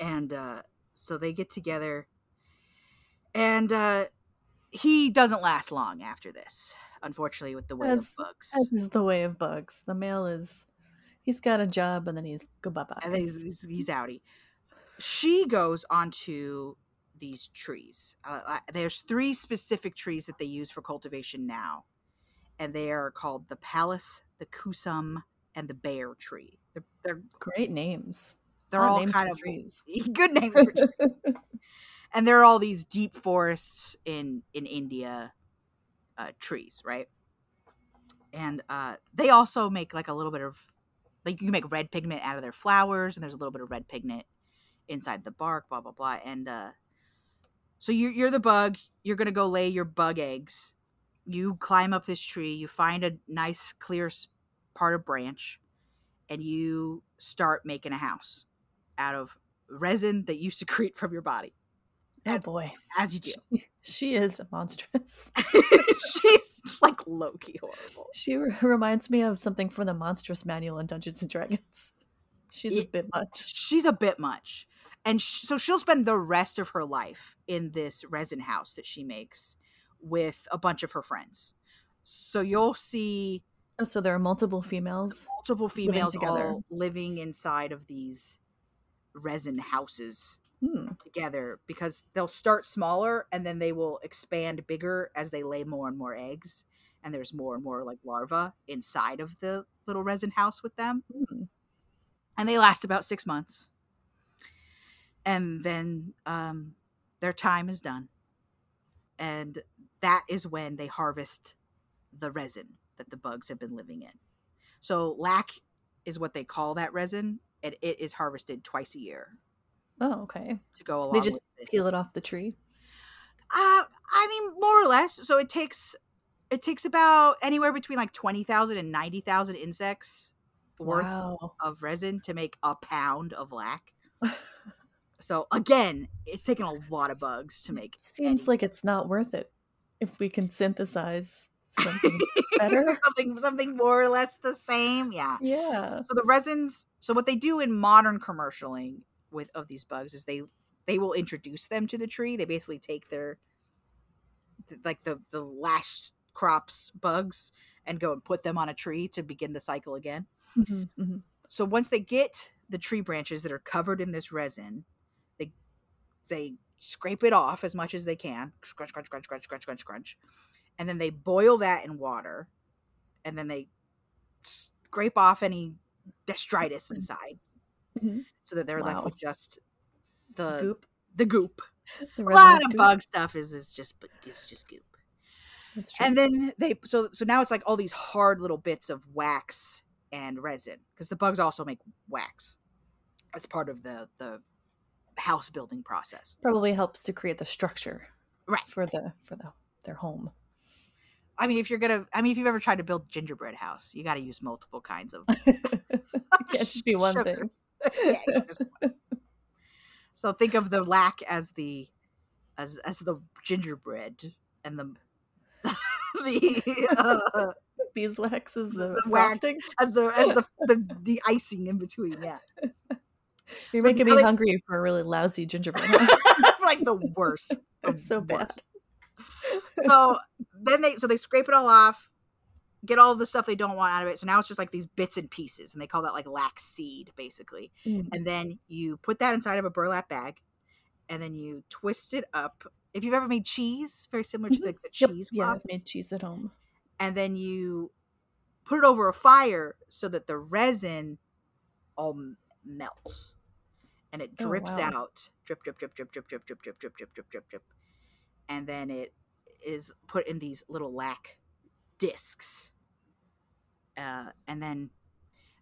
and uh, so they get together, and uh, he doesn't last long after this. Unfortunately, with the way As- of bugs, As is the way of bugs. The male is he's got a job and then he's goodbye bye. and he's, he's, he's outie. She goes onto these trees. Uh, there's three specific trees that they use for cultivation now, and they are called the Palas, the Kusum, and the Ber tree. They're they're, Great names. they're all names kind of trees. good names, for trees. and they're all these deep forests in in India, uh, trees, right? And uh, they also make like a little bit of like you can make red pigment out of their flowers, and there's a little bit of red pigment inside the bark, blah blah blah. And uh, so you're you're the bug. You're gonna go lay your bug eggs. You climb up this tree. You find a nice clear part of branch, and you start making a house out of resin that you secrete from your body, Oh boy. as you do. She is monstrous. She's like low key horrible. She re- reminds me of something from the Monstrous Manual in Dungeons and Dragons. She's a bit much. She's a bit much. And sh- so she'll spend the rest of her life in this resin house that she makes with a bunch of her friends. So you'll see Oh, so there are multiple females. multiple Living females together. all living inside of these resin houses Hmm. together because they'll start smaller and then they will expand bigger as they lay more and more eggs and there's more and more like larvae inside of the little resin house with them Hmm. and they last about six months and then um, their time is done and that is when they harvest the resin that the bugs have been living in so lac is what they call that resin and it is harvested twice a year Oh, okay. to go along They just it. peel it off the tree. Uh, I mean, more or less. So it takes it takes about anywhere between like twenty thousand and ninety thousand insects worth Wow. of resin to make a pound of lac. So again, it's taken a lot of bugs to make. Seems any- like it's not worth it if we can synthesize something better. something something more or less the same. Yeah. Yeah. So the resins. So what they do in modern commercialing with of these bugs is they they will introduce them to the tree. They basically take their like the the last crops bugs and go and put them on a tree to begin the cycle again. Mhm, mhm. So once they get the tree branches that are covered in this resin, they they scrape it off as much as they can, crunch, crunch, crunch, crunch, crunch, crunch, crunch, and then they boil that in water, and then they scrape off any detritus inside, Mhm. so that they're left with just the Goop. the goop. The A lot of goop. bug stuff is is just it's just goop. That's true. And then they so so now it's like all these hard little bits of wax and resin because the bugs also make wax as part of the the house building process. Probably helps to create the structure Right. for the for the their home. I mean, if you're gonna, I mean, if you've ever tried to build gingerbread house, you got to use multiple kinds of. it can't just be one thing. Yeah, you so think of the lac as the, as as the gingerbread and the, the uh, Beeswax is the, The wax. as the as the, the the icing in between. Yeah, You're So making me hungry for a really lousy gingerbread house. like the worst. the it's so bad. worst. so then they so they scrape it all off get all the stuff they don't want out of it so now it's just like these bits and pieces and they call that like lac seed basically Mm. and then you put that inside of a burlap bag and then you twist it up if you've ever made cheese very similar to Mhm. like the Yep, cheese Yeah, cloth I've made cheese at home. and then you put it over a fire so that the resin all m- melts and it Oh, drips wow. out drip drip drip drip drip drip drip drip drip drip drip drip drip and then it is put in these little lac discs uh, and then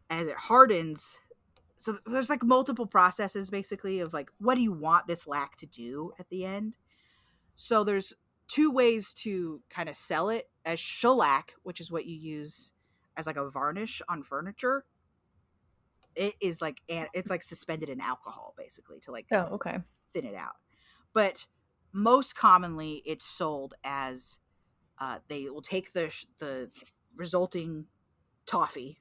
as it hardens so there's like multiple processes basically of like what do you want this lac to do at the end so there's two ways to kind of sell it as shellac which is what you use as like a varnish on furniture it is like and it's like suspended in alcohol basically to like Oh, okay. thin it out. But most commonly, it's sold as uh, they will take the the resulting toffee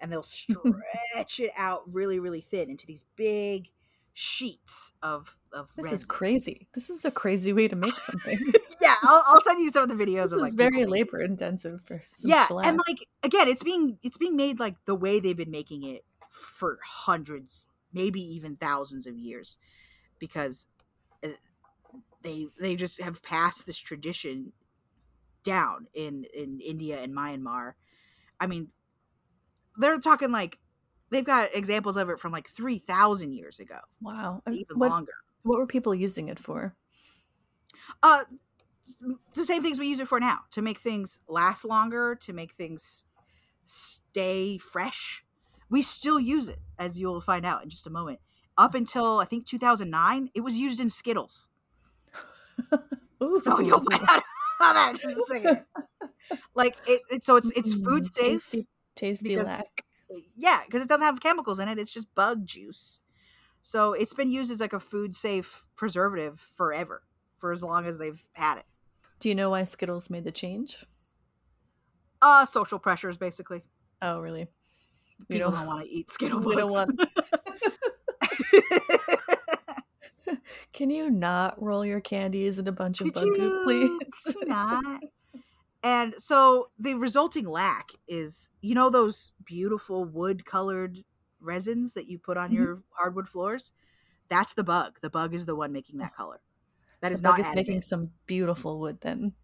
and they'll stretch it out really, really thin into these big sheets of of This is crazy. This is a crazy way to make something. yeah, I'll, I'll send you some of the videos this of is like very labor intensive for some yeah, shellac. and like again, it's being it's being made like the way they've been making it for hundreds, maybe even thousands of years, because uh, they they just have passed this tradition down in in India and Myanmar. I mean, they're talking like they've got examples of it from like three thousand years ago, wow. Even what, longer. what were people using it for? Uh, the same things we use it for now to make things last longer, to make things stay fresh. We still use it, as you'll find out in just a moment. Up until I think 2009, it was used in Skittles. So you'll find out how that just a second. Like it, it so it's it's food Mm, safe. Tasty, tasty because- lac. Yeah, because it doesn't have chemicals in it. It's just bug juice. So it's been used as like a food safe preservative forever, for as long as they've had it. Do you know why Skittles made the change? Uh, social pressures, basically. Oh, really? We don't- don't want to eat Skittle we don't want. Can you not roll your candies in a bunch of Could bug you please? not? And so the resulting lac is, you know, those beautiful wood colored resins that you put on Mhm. your hardwood floors. That's the bug. The bug is the one making that color. That is the bug not is making some beautiful wood then.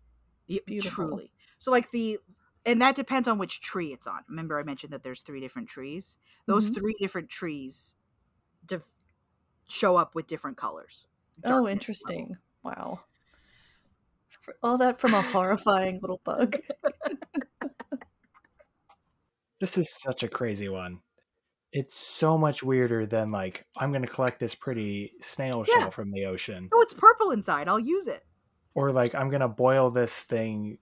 beautiful. Truly. So like the, and that depends on which tree it's on. Remember, I mentioned that there's three different trees. Those Mhm. three different trees, def- show up with different colors. Oh, darkness level. interesting. Wow. For all that from a horrifying little bug. This is such a crazy one. It's so much weirder than like I'm going to collect this pretty snail Yeah. shell from the ocean, Oh, it's purple inside. I'll use it. or like I'm going to boil this thing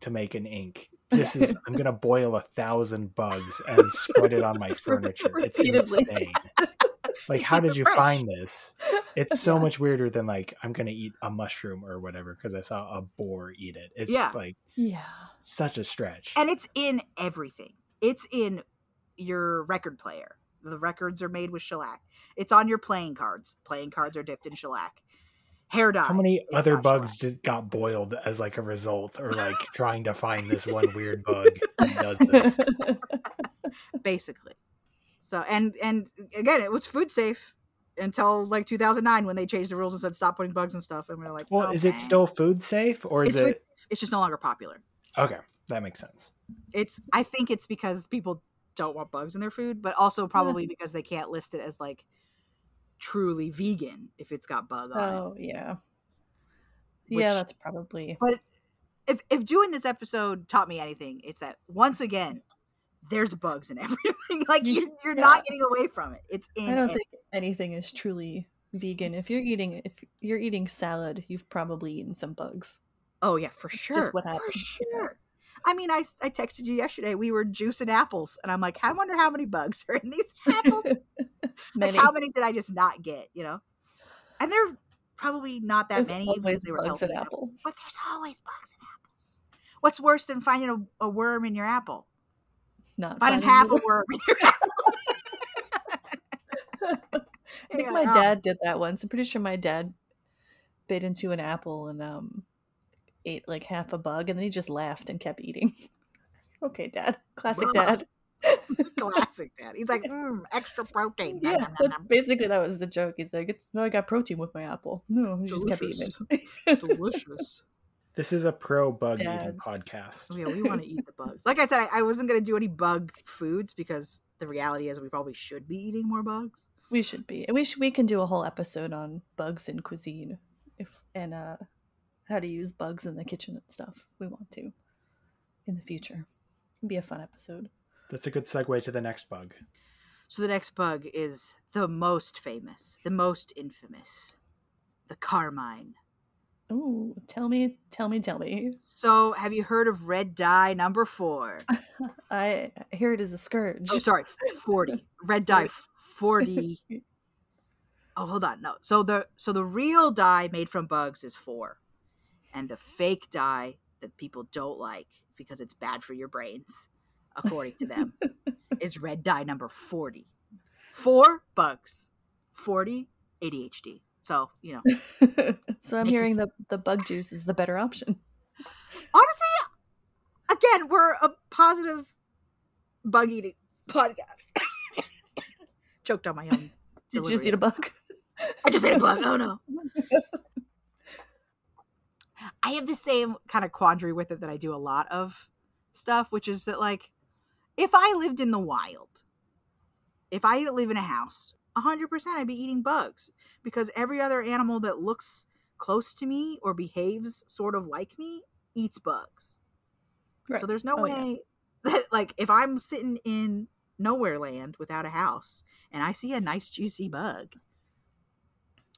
to make an ink. This is I'm going to boil a thousand bugs and spread it on my furniture. It's insane. Like, how did you find this? It's so much weirder than like I'm going to eat a mushroom or whatever because I saw a boar eat it. It's Yeah. like Yeah. such a stretch. and it's in everything. It's in your record player. The records are made with shellac. It's on your playing cards. Playing cards are dipped in shellac. Hair dye. How many other bugs did, got boiled as like a result, or like trying to find this one weird bug that does this? basically? So and and again, it was food safe until like 2009 when they changed the rules and said stop putting bugs and stuff. And we are like, Well, is it still food safe, or is It's food it It's just no longer popular. okay? That makes sense. It's I think it's because people don't want bugs in their food, but also probably because they can't list it as like truly vegan if it's got bug on it. oh, yeah. Which- yeah, that's probably. But if if doing this episode taught me anything, it's that once again, there's bugs in everything. like you're, you're Yeah. not getting away from it. It's in. I don't ev- think anything is truly vegan. If you're eating if you're eating salad, you've probably eaten some bugs. Oh yeah, for sure. Just what For happens, yeah. sure. I mean, I, I texted you yesterday. We were juicing apples, and I'm like, I wonder how many bugs are in these apples. like, how many did I just not get? You know, and they're probably not that There's many always because they were bugs in apples. apples. But there's always bugs in apples. What's worse than finding a, a worm in your apple? Not Finding finding half a worm in your apple. I think my "Oh, dad did that once. I'm pretty sure my dad bit into an apple and um ate like half a bug and then he just laughed and kept eating. okay, dad. Classic Bruh. dad. Classic dad. He's like, mm, extra protein. Yeah, nom, nom, that- nom. basically that was the joke. He's like, "It's no, I got protein with my apple." No, he just kept eating Delicious. Delicious. This is a pro bug eating podcast. Oh, yeah, we want to eat the bugs. Like I said, I, I wasn't going to do any bug foods because the reality is we probably should be eating more bugs. We should be. And we should, we can do a whole episode on bugs in cuisine, if and uh, how to use bugs in the kitchen and stuff. We want to in the future. It'd be a fun episode. That's a good segue to the next bug. So the next bug is the most famous, the most infamous, the carmine. Ooh, tell me, tell me, tell me. So have you heard of red dye number four? I here it is a scourge. Oh, sorry, 40. Red dye 40. Oh, hold on. No. So the so the real dye made from bugs is 4. And the fake dye that people don't like because it's bad for your brains, according to them, is red dye number 40. 4 bugs. 40 ADHD. So, you know, so I'm hearing the the bug juice is the better option. honestly, again, we're a positive bug eating podcast. Choked on my own. Did you just eat a bug? I just ate a bug. Oh no. I have the same kind of quandary with it that I do a lot of stuff, which is that like if I lived in the wild, if I didn't live in a house, 100% I'd be eating bugs because every other animal that looks close to me or behaves sort of like me eats bugs. So there's no Oh, yeah. way that like if I'm sitting in nowhere land without a house and I see a nice juicy bug.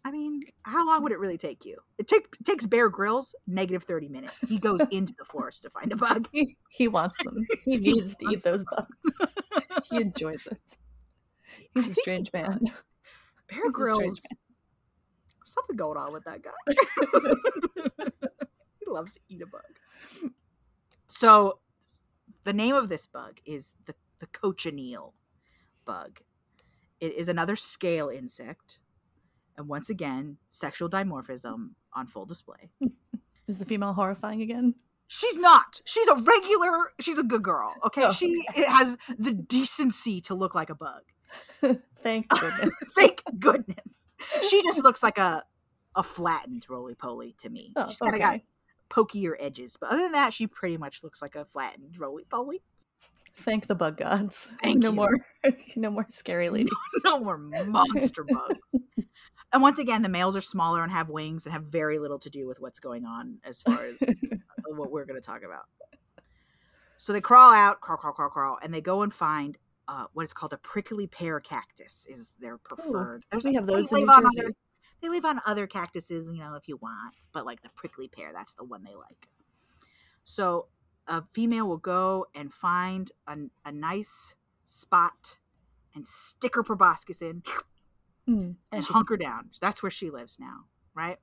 I mean, how long would it really take you? It, take, it takes Bear Grylls negative 30 minutes. He goes into the forest to find a bug. He, he wants them. He needs to eat those bugs. he enjoys it. He's I a strange man. Bear He's a strange Grylls. Something going on with that guy. he loves to eat a bug. So, the name of this bug is the, the cochineal bug. It is another scale insect. And once again, sexual dimorphism on full display. Is the female horrifying again? She's not. She's a regular, she's a good girl. Okay. Oh, She has the decency to look like a bug. Thank goodness. Thank goodness. She just looks like a a flattened roly poly to me. Oh, She's kind of got okay. pokier edges, but other than that, she pretty much looks like a flattened roly poly. Thank the bug gods. Thank no you. more, no more scary ladies. no more monster bugs. And once again, the males are smaller and have wings and have very little to do with what's going on as far as what we're going to talk about. So they crawl out, crawl, crawl, crawl, crawl, and they go and find uh, what is called a prickly pear cactus is their preferred. There's we have they those in live on other- they live on other cactuses, you know, if you want, but like the prickly pear, that's the one they like. So a female will go and find a, a nice spot and stick her proboscis in Mm, and hunker down. That's where she lives now, right?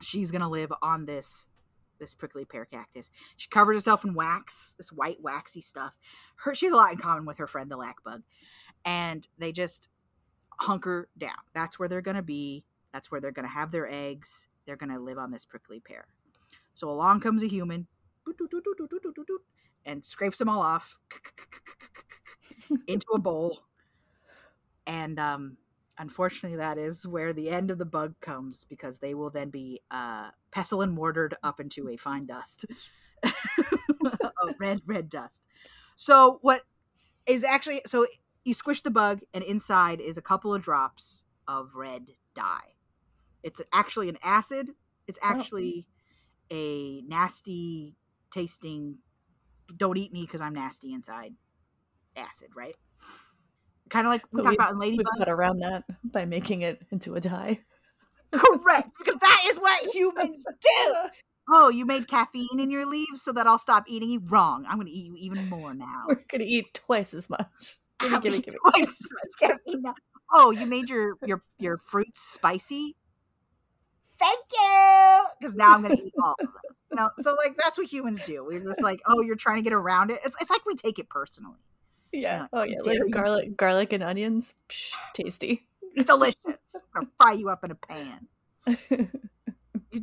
She's gonna live on this this prickly pear cactus. She covered herself in wax, this white waxy stuff. Her she has a lot in common with her friend the lac bug, and they just hunker down. That's where they're gonna be. That's where they're gonna have their eggs. They're gonna live on this prickly pear. So along comes a human, and scrapes them all off into a bowl, and um, unfortunately, that is where the end of the bug comes because they will then be uh, pestle and mortared up into a fine dust, a red, red dust. So what is actually so you squish the bug, and inside is a couple of drops of red dye. It's actually an acid. It's actually a nasty tasting. Don't eat me because I'm nasty inside. Acid, right? Kind of like we talked about in Ladybug. We got around that by making it into a dye. Correct, because that is what humans do. oh, you made caffeine in your leaves so that I'll stop eating you. Wrong. I'm going to eat you even more now. We're gonna eat twice as much. Gimme, gimme, gimme. twice as much caffeine now. Oh, you made your your your fruits spicy. Thank you, because now I'm going to eat all of them. You know, so like that's what humans do. We're just like, oh, you're trying to get around it. It's it's like we take it personally. Yeah. Oh yeah. Like garlic, garlic and onions. Psh, tasty. Delicious. Gonna fry you up in a pan.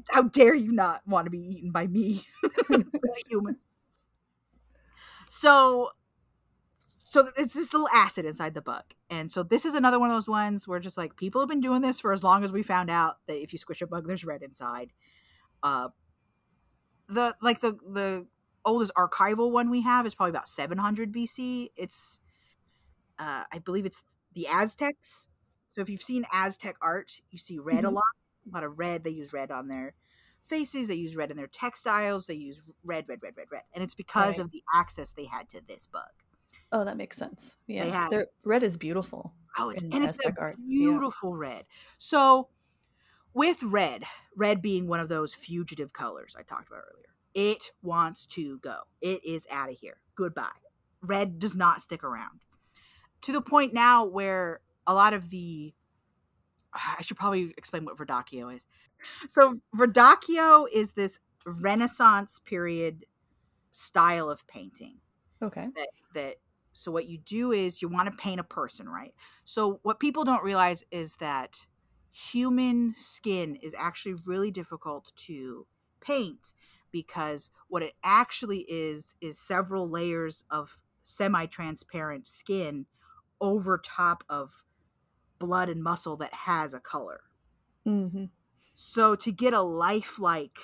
How dare you not want to be eaten by me, human? So, so it's this little acid inside the bug, and so this is another one of those ones where just like people have been doing this for as long as we found out that if you squish a bug, there's red inside. Uh, the like the the oldest archival one we have is probably about 700 BC. It's, uh, I believe it's the Aztecs. So if you've seen Aztec art, you see red a Mhm. lot, a lot of red. They use red on their faces. They use red in their textiles. They use red, red, red, red, red, and it's because Right. of the access they had to this bug. oh, that makes sense. Yeah. had- Their red is beautiful. Oh, it's and it's Aztec a art, yeah. beautiful red. So, with red, red being one of those fugitive colors I talked about earlier, it wants to go. It is out of here. Goodbye. Red does not stick around. To the point now where a lot of the I should probably explain what Verdaccio is. So Verdaccio is this Renaissance period style of painting Okay. that that so what you do is you want to paint a person right so what people don't realize is that human skin is actually really difficult to paint because what it actually is is several layers of semi-transparent skin over top of blood and muscle that has a color Mm-hmm. so to get a lifelike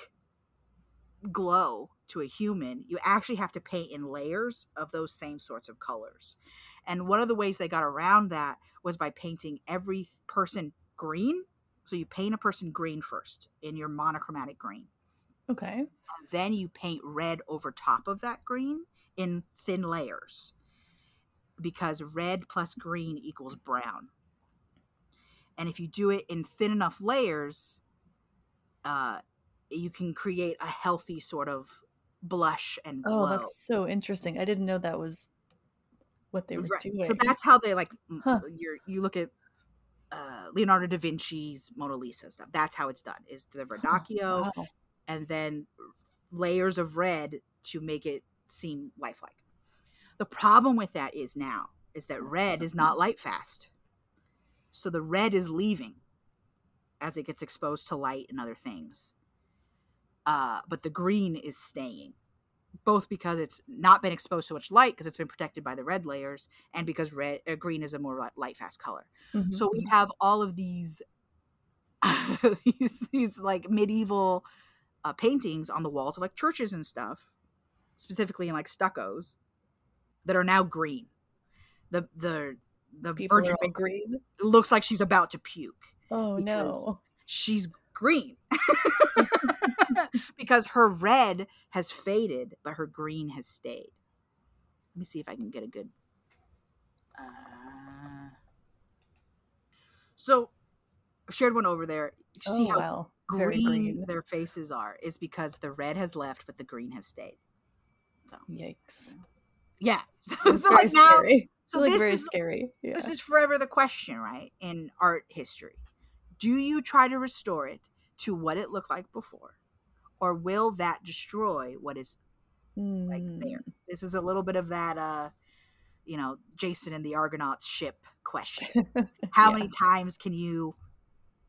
glow to a human, you actually have to paint in layers of those same sorts of colors. And one of the ways they got around that was by painting every person green. So you paint a person green first in your monochromatic green. Okay. Then you paint red over top of that green in thin layers. Because red plus green equals brown. And if you do it in thin enough layers, uh, you can create a healthy sort of blush and glow. Oh, that's so interesting. I didn't know that was what they were Right. doing. So that's how they like Huh. you're you look at uh, Leonardo da Vinci's Mona Lisa stuff. That's how it's done. Is the Verdaccio Wow. And then layers of red to make it seem lifelike. The problem with that is now is that red is not light fast. So the red is leaving as it gets exposed to light and other things. Uh, but the green is staying, both because it's not been exposed to much light because it's been protected by the red layers, and because red uh, green is a more light fast color. Mhm. So we have all of these these these like medieval uh, paintings on the walls of like churches and stuff, specifically in like stuccos, that are now green. The the the people Virgin are green. looks like she's about to puke. Oh no. She's green because her red has faded, but her green has stayed. Let me see if I can get a good. Uh... So, shared one over there. You Oh see how wow. Very green, green. their faces are is because the red has left, but the green has stayed. So Yikes. yeah, so, so like now, scary. so like this very is scary. Yeah. this is forever the question, right? In art history, do you try to restore it to what it looked like before, or will that destroy what is like there? Mm. This is a little bit of that, uh, you know, Jason and the Argonauts ship question. How Yeah. many times can you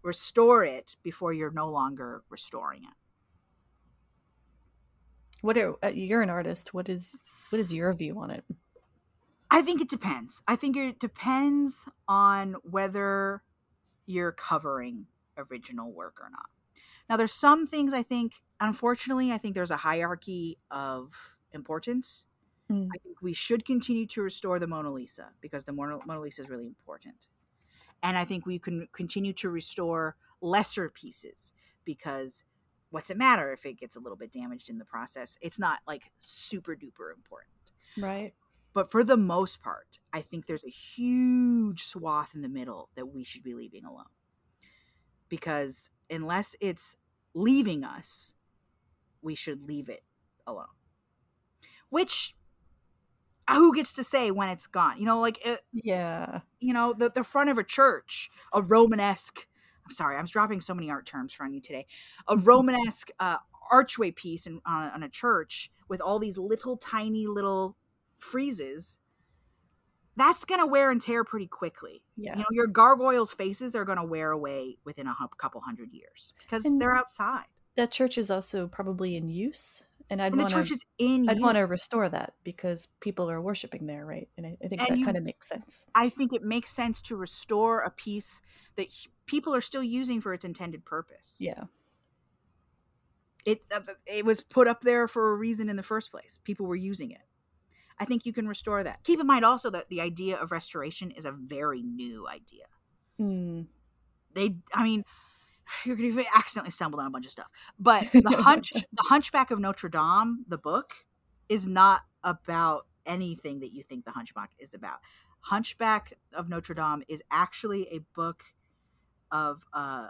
restore it before you're no longer restoring it? What are uh, you're an artist? What is what is your view on it? I think it depends. I think it depends on whether you're covering original work or not. Now, there's some things I think, unfortunately, I think there's a hierarchy of importance. Mm. I think we should continue to restore the Mona Lisa because the Mona, Mona Lisa is really important. And I think we can continue to restore lesser pieces because what's it matter if it gets a little bit damaged in the process? It's not like super duper important Right. but for the most part i think there's a huge swath in the middle that we should be leaving alone because unless it's leaving us we should leave it alone. Which who gets to say when it's gone? You know, like it, Yeah. you know, the the front of a church, a Romanesque. I'm sorry, I'm dropping so many art terms for you today. A Romanesque uh, archway piece in, on, on a church with all these little tiny little friezes. That's gonna wear and tear pretty quickly. Yeah. You know, your gargoyles' faces are gonna wear away within a couple hundred years because And- they're outside. that church is also probably in use, and I'd want to. I'd want to restore that because people are worshiping there, right? And I, I think And that kind of makes sense. I think it makes sense to restore a piece that people are still using for its intended purpose. Yeah. It uh, it was put up there for a reason in the first place. People were using it. I think you can restore that. Keep in mind also that the idea of restoration is a very new idea. Mm. They, I mean, you're going to accidentally stumble on a bunch of stuff. But the hunch, the Hunchback of Notre Dame, the book, is not about anything that you think the Hunchback is about. Hunchback of Notre Dame is actually a book of uh,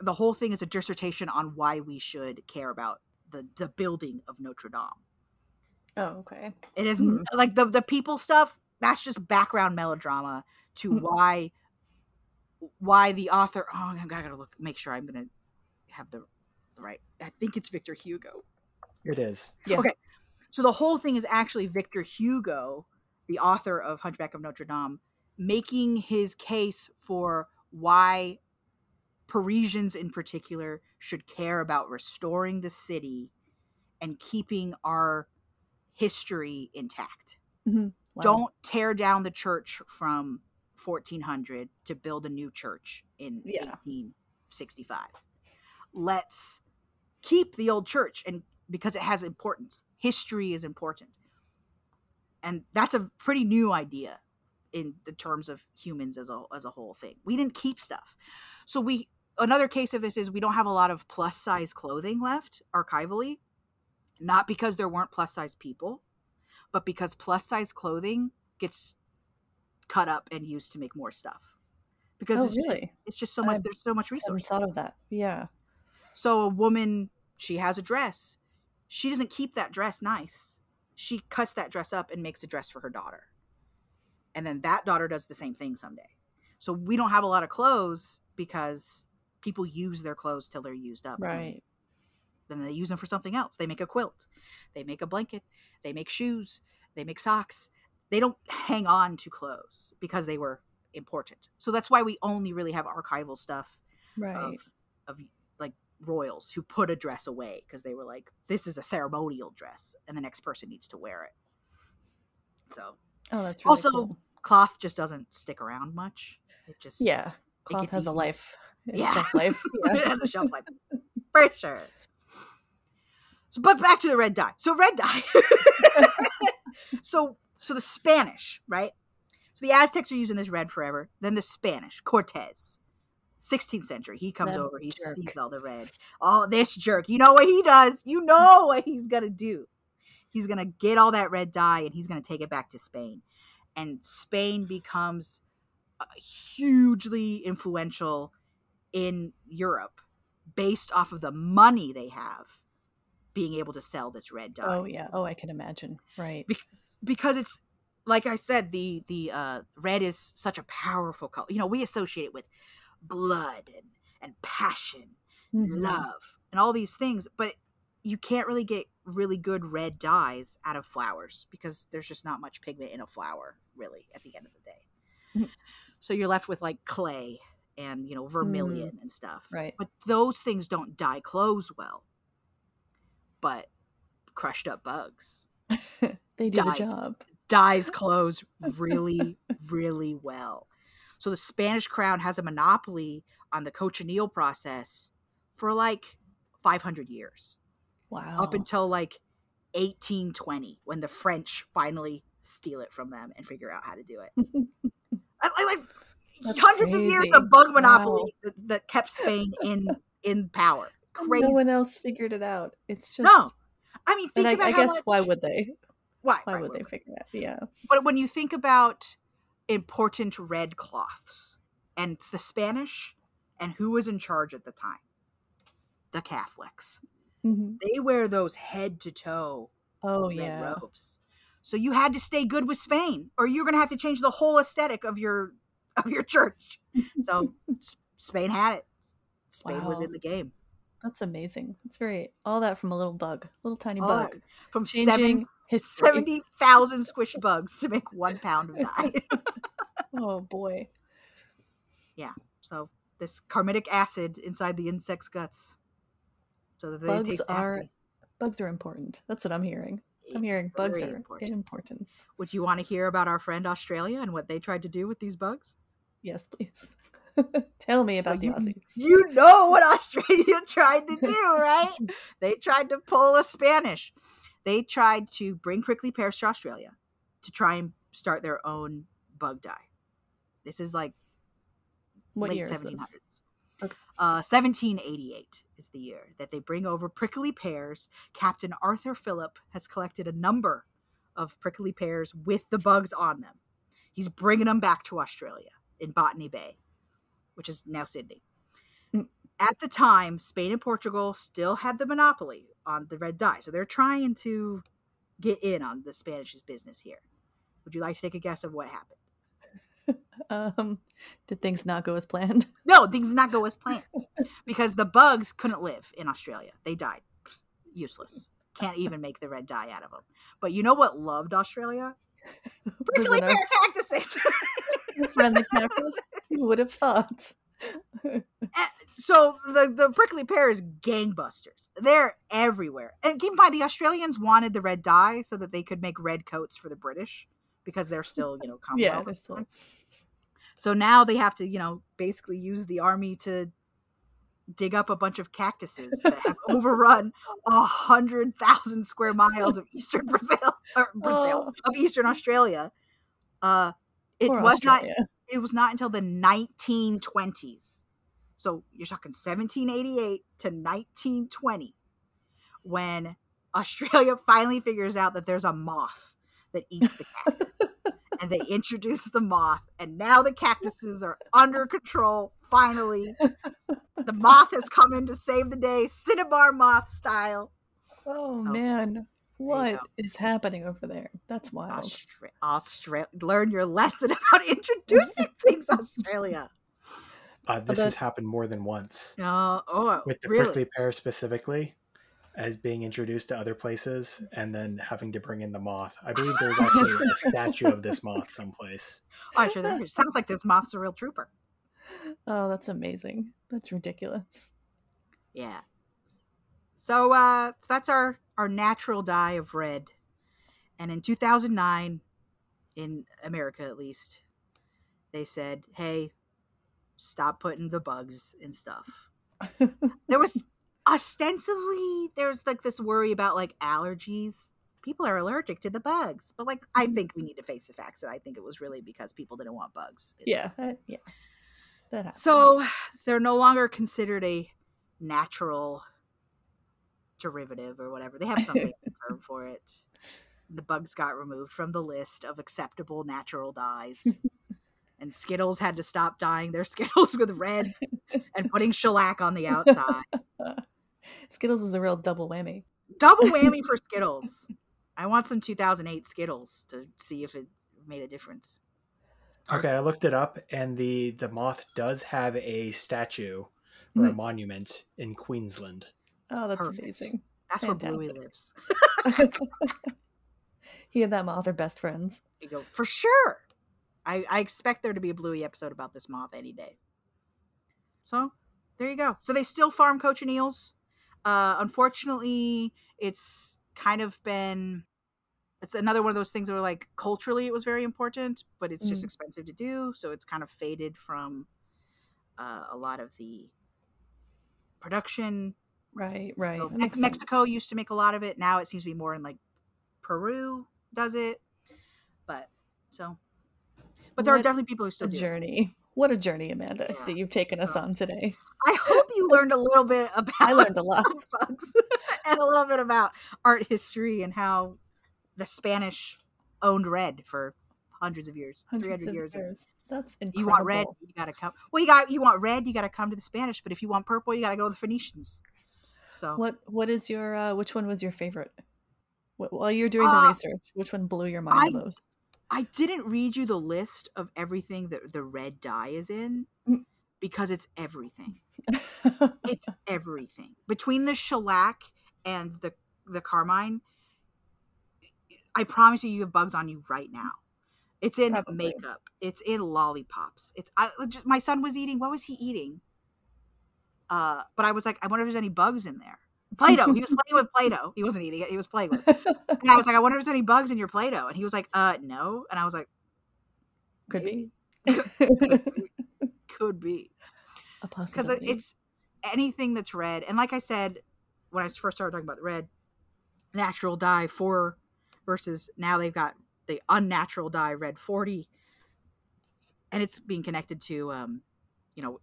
the whole thing is a dissertation on why we should care about the the building of Notre Dame. Oh, okay. It is Hmm. like the the people stuff. That's just background melodrama to Hmm. why why the author. Oh, I gotta look. Make sure I'm gonna have the the right. I think it's Victor Hugo. It is. Yeah. Okay. So the whole thing is actually Victor Hugo, the author of Hunchback of Notre Dame, making his case for why Parisians in particular should care about restoring the city and keeping our history intact. Mm-hmm. Wow. Don't tear down the church from 1400 to build a new church in Yeah. 1865. Let's keep the old church and because it has importance. History is important. And that's a pretty new idea in the terms of humans as a as a whole thing. We didn't keep stuff. So we another case of this is we don't have a lot of plus size clothing left archivally not because there weren't plus size people but because plus size clothing gets cut up and used to make more stuff because Oh, it's, really? it's just so much I there's so much resource thought of that. Yeah. so a woman she has a dress she doesn't keep that dress nice she cuts that dress up and makes a dress for her daughter and then that daughter does the same thing someday so we don't have a lot of clothes because people use their clothes till they're used up Right. then they use them for something else. They make a quilt, they make a blanket, they make shoes, they make socks. They don't hang on to clothes because they were important. So that's why we only really have archival stuff Right. of of like royals who put a dress away because they were like, this is a ceremonial dress, and the next person needs to wear it. So oh, that's really also cool. cloth just doesn't stick around much. It just Yeah. Cloth gets has a life. a Yeah. Shelf life. it has a shelf life for sure. So, but back to the red dye. So red dye. so so the Spanish, right? So the Aztecs are using this red forever. Then the Spanish, Cortez, 16th century. He comes That over. He jerk. sees all the red. Oh, this jerk! You know what he does? You know what he's gonna do? He's gonna get all that red dye and he's gonna take it back to Spain, and Spain becomes uh, hugely influential in Europe based off of the money they have being able to sell this red dye Oh yeah. Oh, I can imagine. Right. Because it's like I said the the uh red is such a powerful color. You know, we associate it with blood and and passion, Mhm. love, and all these things, but you can't really get really good red dyes out of flowers because there's just not much pigment in a flower really at the end of the day. Mhm. So you're left with like clay and, you know, vermilion and stuff. Right. But those things don't dye clothes well. But crushed up bugs they do the job. dyes clothes really, really well. So the Spanish crown has a monopoly on the cochineal process for like 500 years, Wow. up until like 1820 when the French finally steal it from them and figure out how to do it. I, I like That's hundreds of years of bug monopoly Wow. that, that kept Spain in in power. Crazy. No one else figured it out. It's just No. I mean, think And I, about I how guess much- why would they? why, Why right, would right, they figure out? Yeah. But when you think about important red cloths and the Spanish and who was in charge at the time, the Catholics. Mhm. They wear those head to toe Oh red yeah. robes. So you had to stay good with Spain, or you're gonna have to change the whole aesthetic of your of your church. So Spain had it. Spain was in the game. That's amazing. That's very all that from a little bug, little tiny All bug, that from changing seven, history. 70,000 squished bugs to make one pound of dye. Oh boy. Yeah. So this carminic acid inside the insect's guts. So that they Bugs taste are- nasty. Bugs are important. That's what I'm hearing. I'm hearing bugs Very are important. important. Would you want to hear about our friend Australia and what they tried to do with these bugs? Yes, please. Tell me So about the you- Aussies. You know what Australia tried to do, right? they tried to pull a Spanish. They tried to bring prickly pears to Australia to try and start their own bug dye. This is like what late year is 1700s. Okay. Uh, 1788 is the year that they bring over prickly pears. Captain Arthur Phillip has collected a number of prickly pears with the bugs on them. He's bringing them back to Australia in Botany Bay, which is now Sydney. Mm. At the time, Spain and Portugal still had the monopoly on the red dye, so they're trying to get in on the Spanish's business here. Would you like to take a guess of what happened? Um, did things not go as planned? No, things did not go as planned because the bugs couldn't live in Australia. They died. Useless. Can't even make the red dye out of them. But you know what loved Australia? Prickly Prisoner. pear cactuses. Friendly cactus? Who would have thought? Eh, so the, the prickly pear is gangbusters. They're everywhere. And keep in mind, the Australians wanted the red dye so that they could make red coats for the British because they're still, you know, yeah, Commonwealth. there's still So now they have to, you know, basically use the army to dig up a bunch of cactuses that have overrun a hundred thousand square miles of eastern Brazil or Brazil of eastern Australia. Uh, it poor was not. It was not until the 1920s. So you're talking 1788 to 1920 when Australia finally figures out that there's a moth that eats the cactus. and they introduce the moth, and now the cactuses are under control. Finally, the moth has come in to save the day, Cinnabar moth style. Oh So, man, what is happening over there? That's wild. Austra- Austra- learn your lesson about introducing things, Australia. Uh, this bet- has happened more than once Uh, oh, with the really? prickly pear specifically, as being introduced to other places and then having to bring in the moth. I believe there's actually a statue of this moth someplace. Oh, sure. there is. Sounds like this moth's a real trooper. Oh, that's amazing. That's ridiculous. Yeah. So uh so that's our our natural dye of red. And in 2009 in America at least they said, "Hey, stop putting the bugs and stuff." there was ostensibly there's like this worry about like allergies. People are allergic to the bugs. But like I think we need to face the facts that I think it was really because people didn't want bugs. It's- yeah, uh, yeah. That happens. so they're no longer considered a natural derivative or whatever. They have some fancy term for it. The bugs got removed from the list of acceptable natural dyes. and Skittles had to stop dyeing their Skittles with red and putting shellac on the outside. Skittles is a real double whammy. Double whammy for Skittles. I want some 2008 Skittles to see if it made a difference. Okay, I looked it up, and the the moth does have a statue or a Hmm. monument in Queensland. Oh, that's Perfect. amazing. That's where Bluey lives. he and that moth are best friends. You go for sure. I, I expect there to be a Bluey episode about this moth any day. So there you go. So they still farm cochineals. Uh, unfortunately, it's kind of been. It's another one of those things where, like, culturally it was very important, but it's just Mm. expensive to do, so it's kind of faded from uh, a lot of the production. Right, right. So Me- Mexico used to make a lot of it. Now it seems to be more in like Peru does it, but so. But there are definitely people who A still do. journey. What a journey, Amanda, Yeah. that you've taken us on today. I hope you learned a little bit about I learned a lot. and a little bit about art history and how the Spanish owned red for hundreds of years, three hundred years. years. That's incredible. You want red, you gotta come. Well, you got you want red, you gotta come to the Spanish. But if you want purple, you gotta go to the Phoenicians. So What what is your uh, which one was your favorite? While you're doing the Uh, research, which one blew your mind I- the most? I didn't read you the list of everything that the red dye is in Mm. because it's everything. It's everything. Between the shellac and the the carmine, I promise you you have bugs on you right now. It's in Probably. makeup. It's in lollipops. It's I just, my son was eating what was he eating? Uh but I was like I wonder if there's any bugs in there. Play-Doh. He was playing with Play-Doh. He wasn't eating it. He was playing with it. And I was like, I wonder if there's any bugs in your Play-Doh. And he was like, uh, no. And I was like, Could be could be. a possibility. because it's anything that's red and like i said when i first started talking about the red natural dye 4 versus now they've got the unnatural dye red 40 and it's being connected to um you know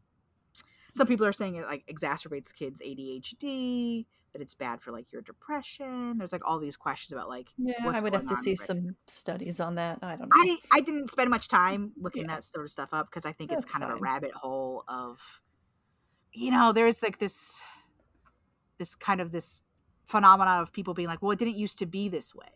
some people are saying it like exacerbates kids adhd that it's bad for like your depression there's like all these questions about like yeah, I would have to see some studies on that. I don't know. I I didn't spend much time looking Yeah. that sort of stuff up because I think it's That's kind of a rabbit hole of, you know, there's like this, this kind of this phenomenon of people being like, well, it didn't used to be this way,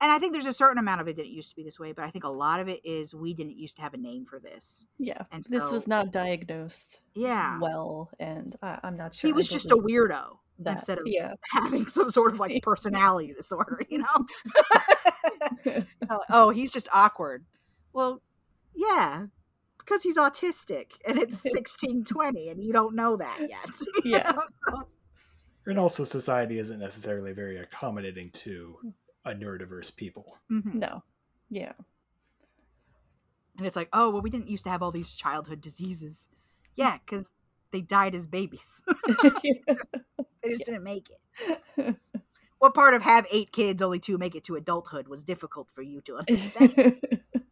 and I think there's a certain amount of it didn't used to be this way, but I think a lot of it is we didn't used to have a name for this. yeah, and this was not diagnosed Yeah, well, and I, I'm not sure. he was just a weirdo that. instead of yeah, having some sort of like personality disorder, you know? oh, oh, he's just awkward. Well, yeah, because he's autistic and it's 1620 and you don't know that yet. Yeah. know? So- And also, society isn't necessarily very accommodating to mm. A neurodiverse people. Mhm. no, yeah, And it's like, oh, well, we didn't used to have all these childhood diseases. Yeah, because they died as babies. they just didn't make it. What part of have eight kids, only two make it to adulthood was difficult for you to understand?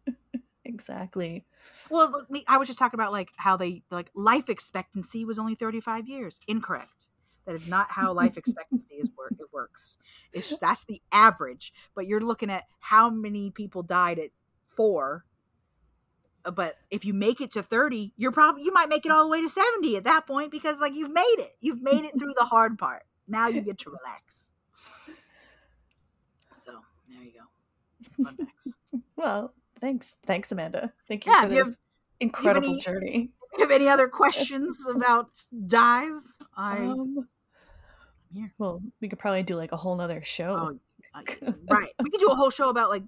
exactly. Well, look, me- I was just talking about like how they like life expectancy was only 35 years. Incorrect. That is not how life expectancy is work. It works. It's just, that's the average. But you're looking at how many people died at four. Uh, But if you make it to 30, you're probably you might make it all the way to 70 at that point because like you've made it. You've made it through the hard part. Now you get to relax. So there you go. Fun facts. Well, thanks, thanks, Amanda. Thank you Yeah, for this have- incredible any- journey. have any other questions about dyes? I Um, here. well, we could probably do like a whole nother show. Oh, right. We could do a whole show about like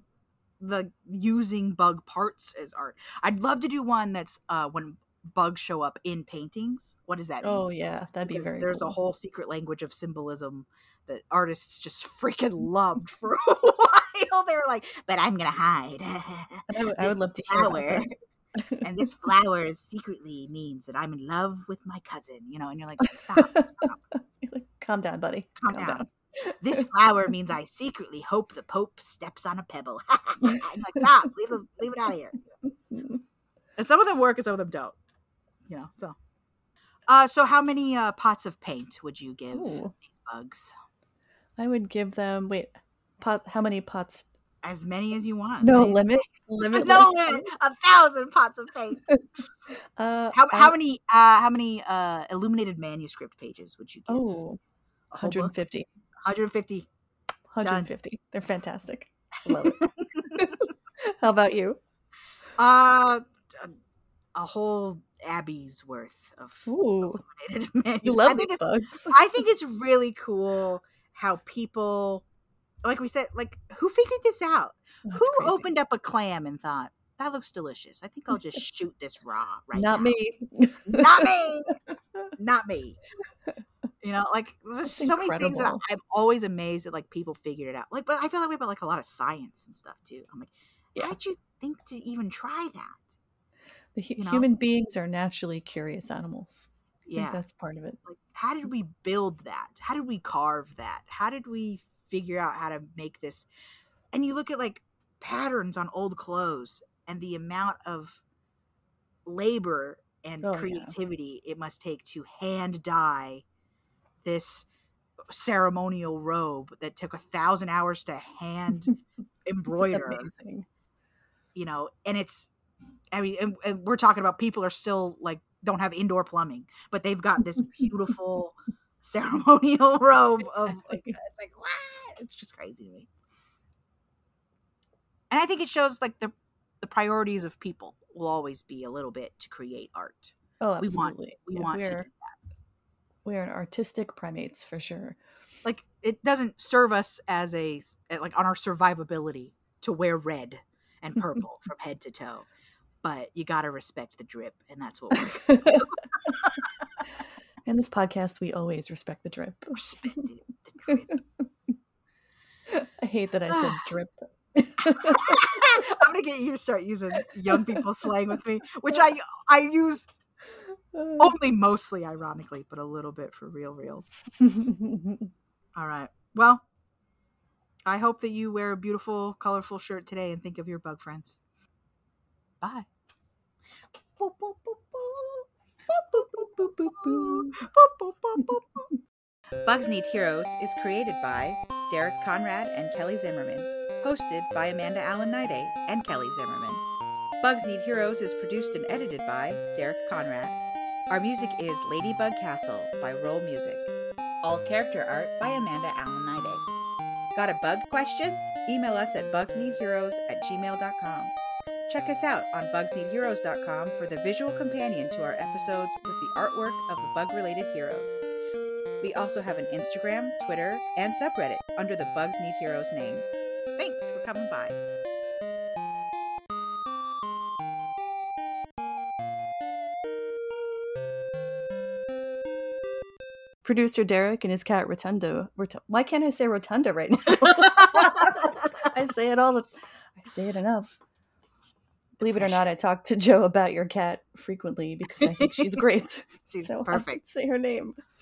the using bug parts as art. I'd love to do one that's uh when bugs show up in paintings. What does that mean? Oh yeah, that'd be very. there's cool. a whole secret language of symbolism that artists just freaking loved for a while. They were like, "But I'm gonna hide." I would, I would love to hear about that. And this flower secretly means that I'm in love with my cousin, you know, and you're like, stop, stop, Like, calm down, buddy. calm down. This flower means I secretly hope the Pope steps on a pebble. I'm like, stop, leave it, leave it out of here. And some of them work and some of them don't. You know, so. Uh, so how many uh, pots of paint would you give Ooh. these bugs? I would give them. Wait, pot. How many pots? As many as you want. No as- limit. Limit. No limit. A thousand pots of paint. Uh, How, I- how many uh how many uh illuminated manuscript pages would you give? Oh, A whole book? 150. 150. 150. They're fantastic. Love it. How about you? Uh, a, a whole abbey's worth of Ooh, illuminated manuscript. you love I think these it's bugs. I think it's really cool how people, like we said, like who figured this out? That's who crazy. opened up a clam and thought that looks delicious? I think I'll just shoot this raw right Not now." me. Not me. Not me. You know, like there's That's so many things that I, I'm always amazed that like people figured it out. Like, but I feel that way about like a lot of science and stuff too. I'm like, Yeah. how'd you think to even try that? The hu- you know? human beings are naturally curious animals. Yeah. that's part of it. like how did we build that how did we carve that how did we figure out how to make this and you look at like patterns on old clothes and the amount of labor and Oh, yeah. creativity it must take to hand dye this ceremonial robe that took a thousand hours to hand embroider amazing. you know and it's i mean and, and we're talking about people are still like don't have indoor plumbing but they've got this beautiful ceremonial robe of like it's like what? It's just crazy to me. And I think it shows like the the priorities of people will always be a little bit to create art. Oh, We want- absolutely. We Yeah, want to do we're that. we're an artistic primates for sure. Like it doesn't serve us as a eh, like on our survivability to wear red and purple from head to toe. But you got to respect the drip and that's what we're In this podcast, we always respect the drip. respecting the drip. I hate that I said drip. I'm gonna get you to start using young people slang with me, which I I use uh. only mostly ironically, but a little bit for real reals. All right. Well, I hope that you wear a beautiful, colorful shirt today and think of your bug friends. Bye. Bugs Need Heroes is created by Derek Conrad and Kelly Zimmerman, hosted by Amanda Allen Niday and Kelly Zimmerman. Bugs Need Heroes is produced and edited by Derek Conrad. Our music is Ladybug Castle by Rolemusic. All character art by Amanda Allen Niday. Got a bug question? Email us at bugsneedheroes at gmail.com. Check us out on bugsneedheroes.com for the visual companion to our episodes with the artwork of the bug related heroes. We also have an Instagram, Twitter, and subreddit under the Bugs Need Heroes name. Thanks for coming by. Producer Derek and his cat Rotundo. Rot- Why can't I say Rotunda right now? I say it all the I say it enough. Believe it or not, I talk to Joe about your cat frequently because I think she's great. She's so perfect. say her name.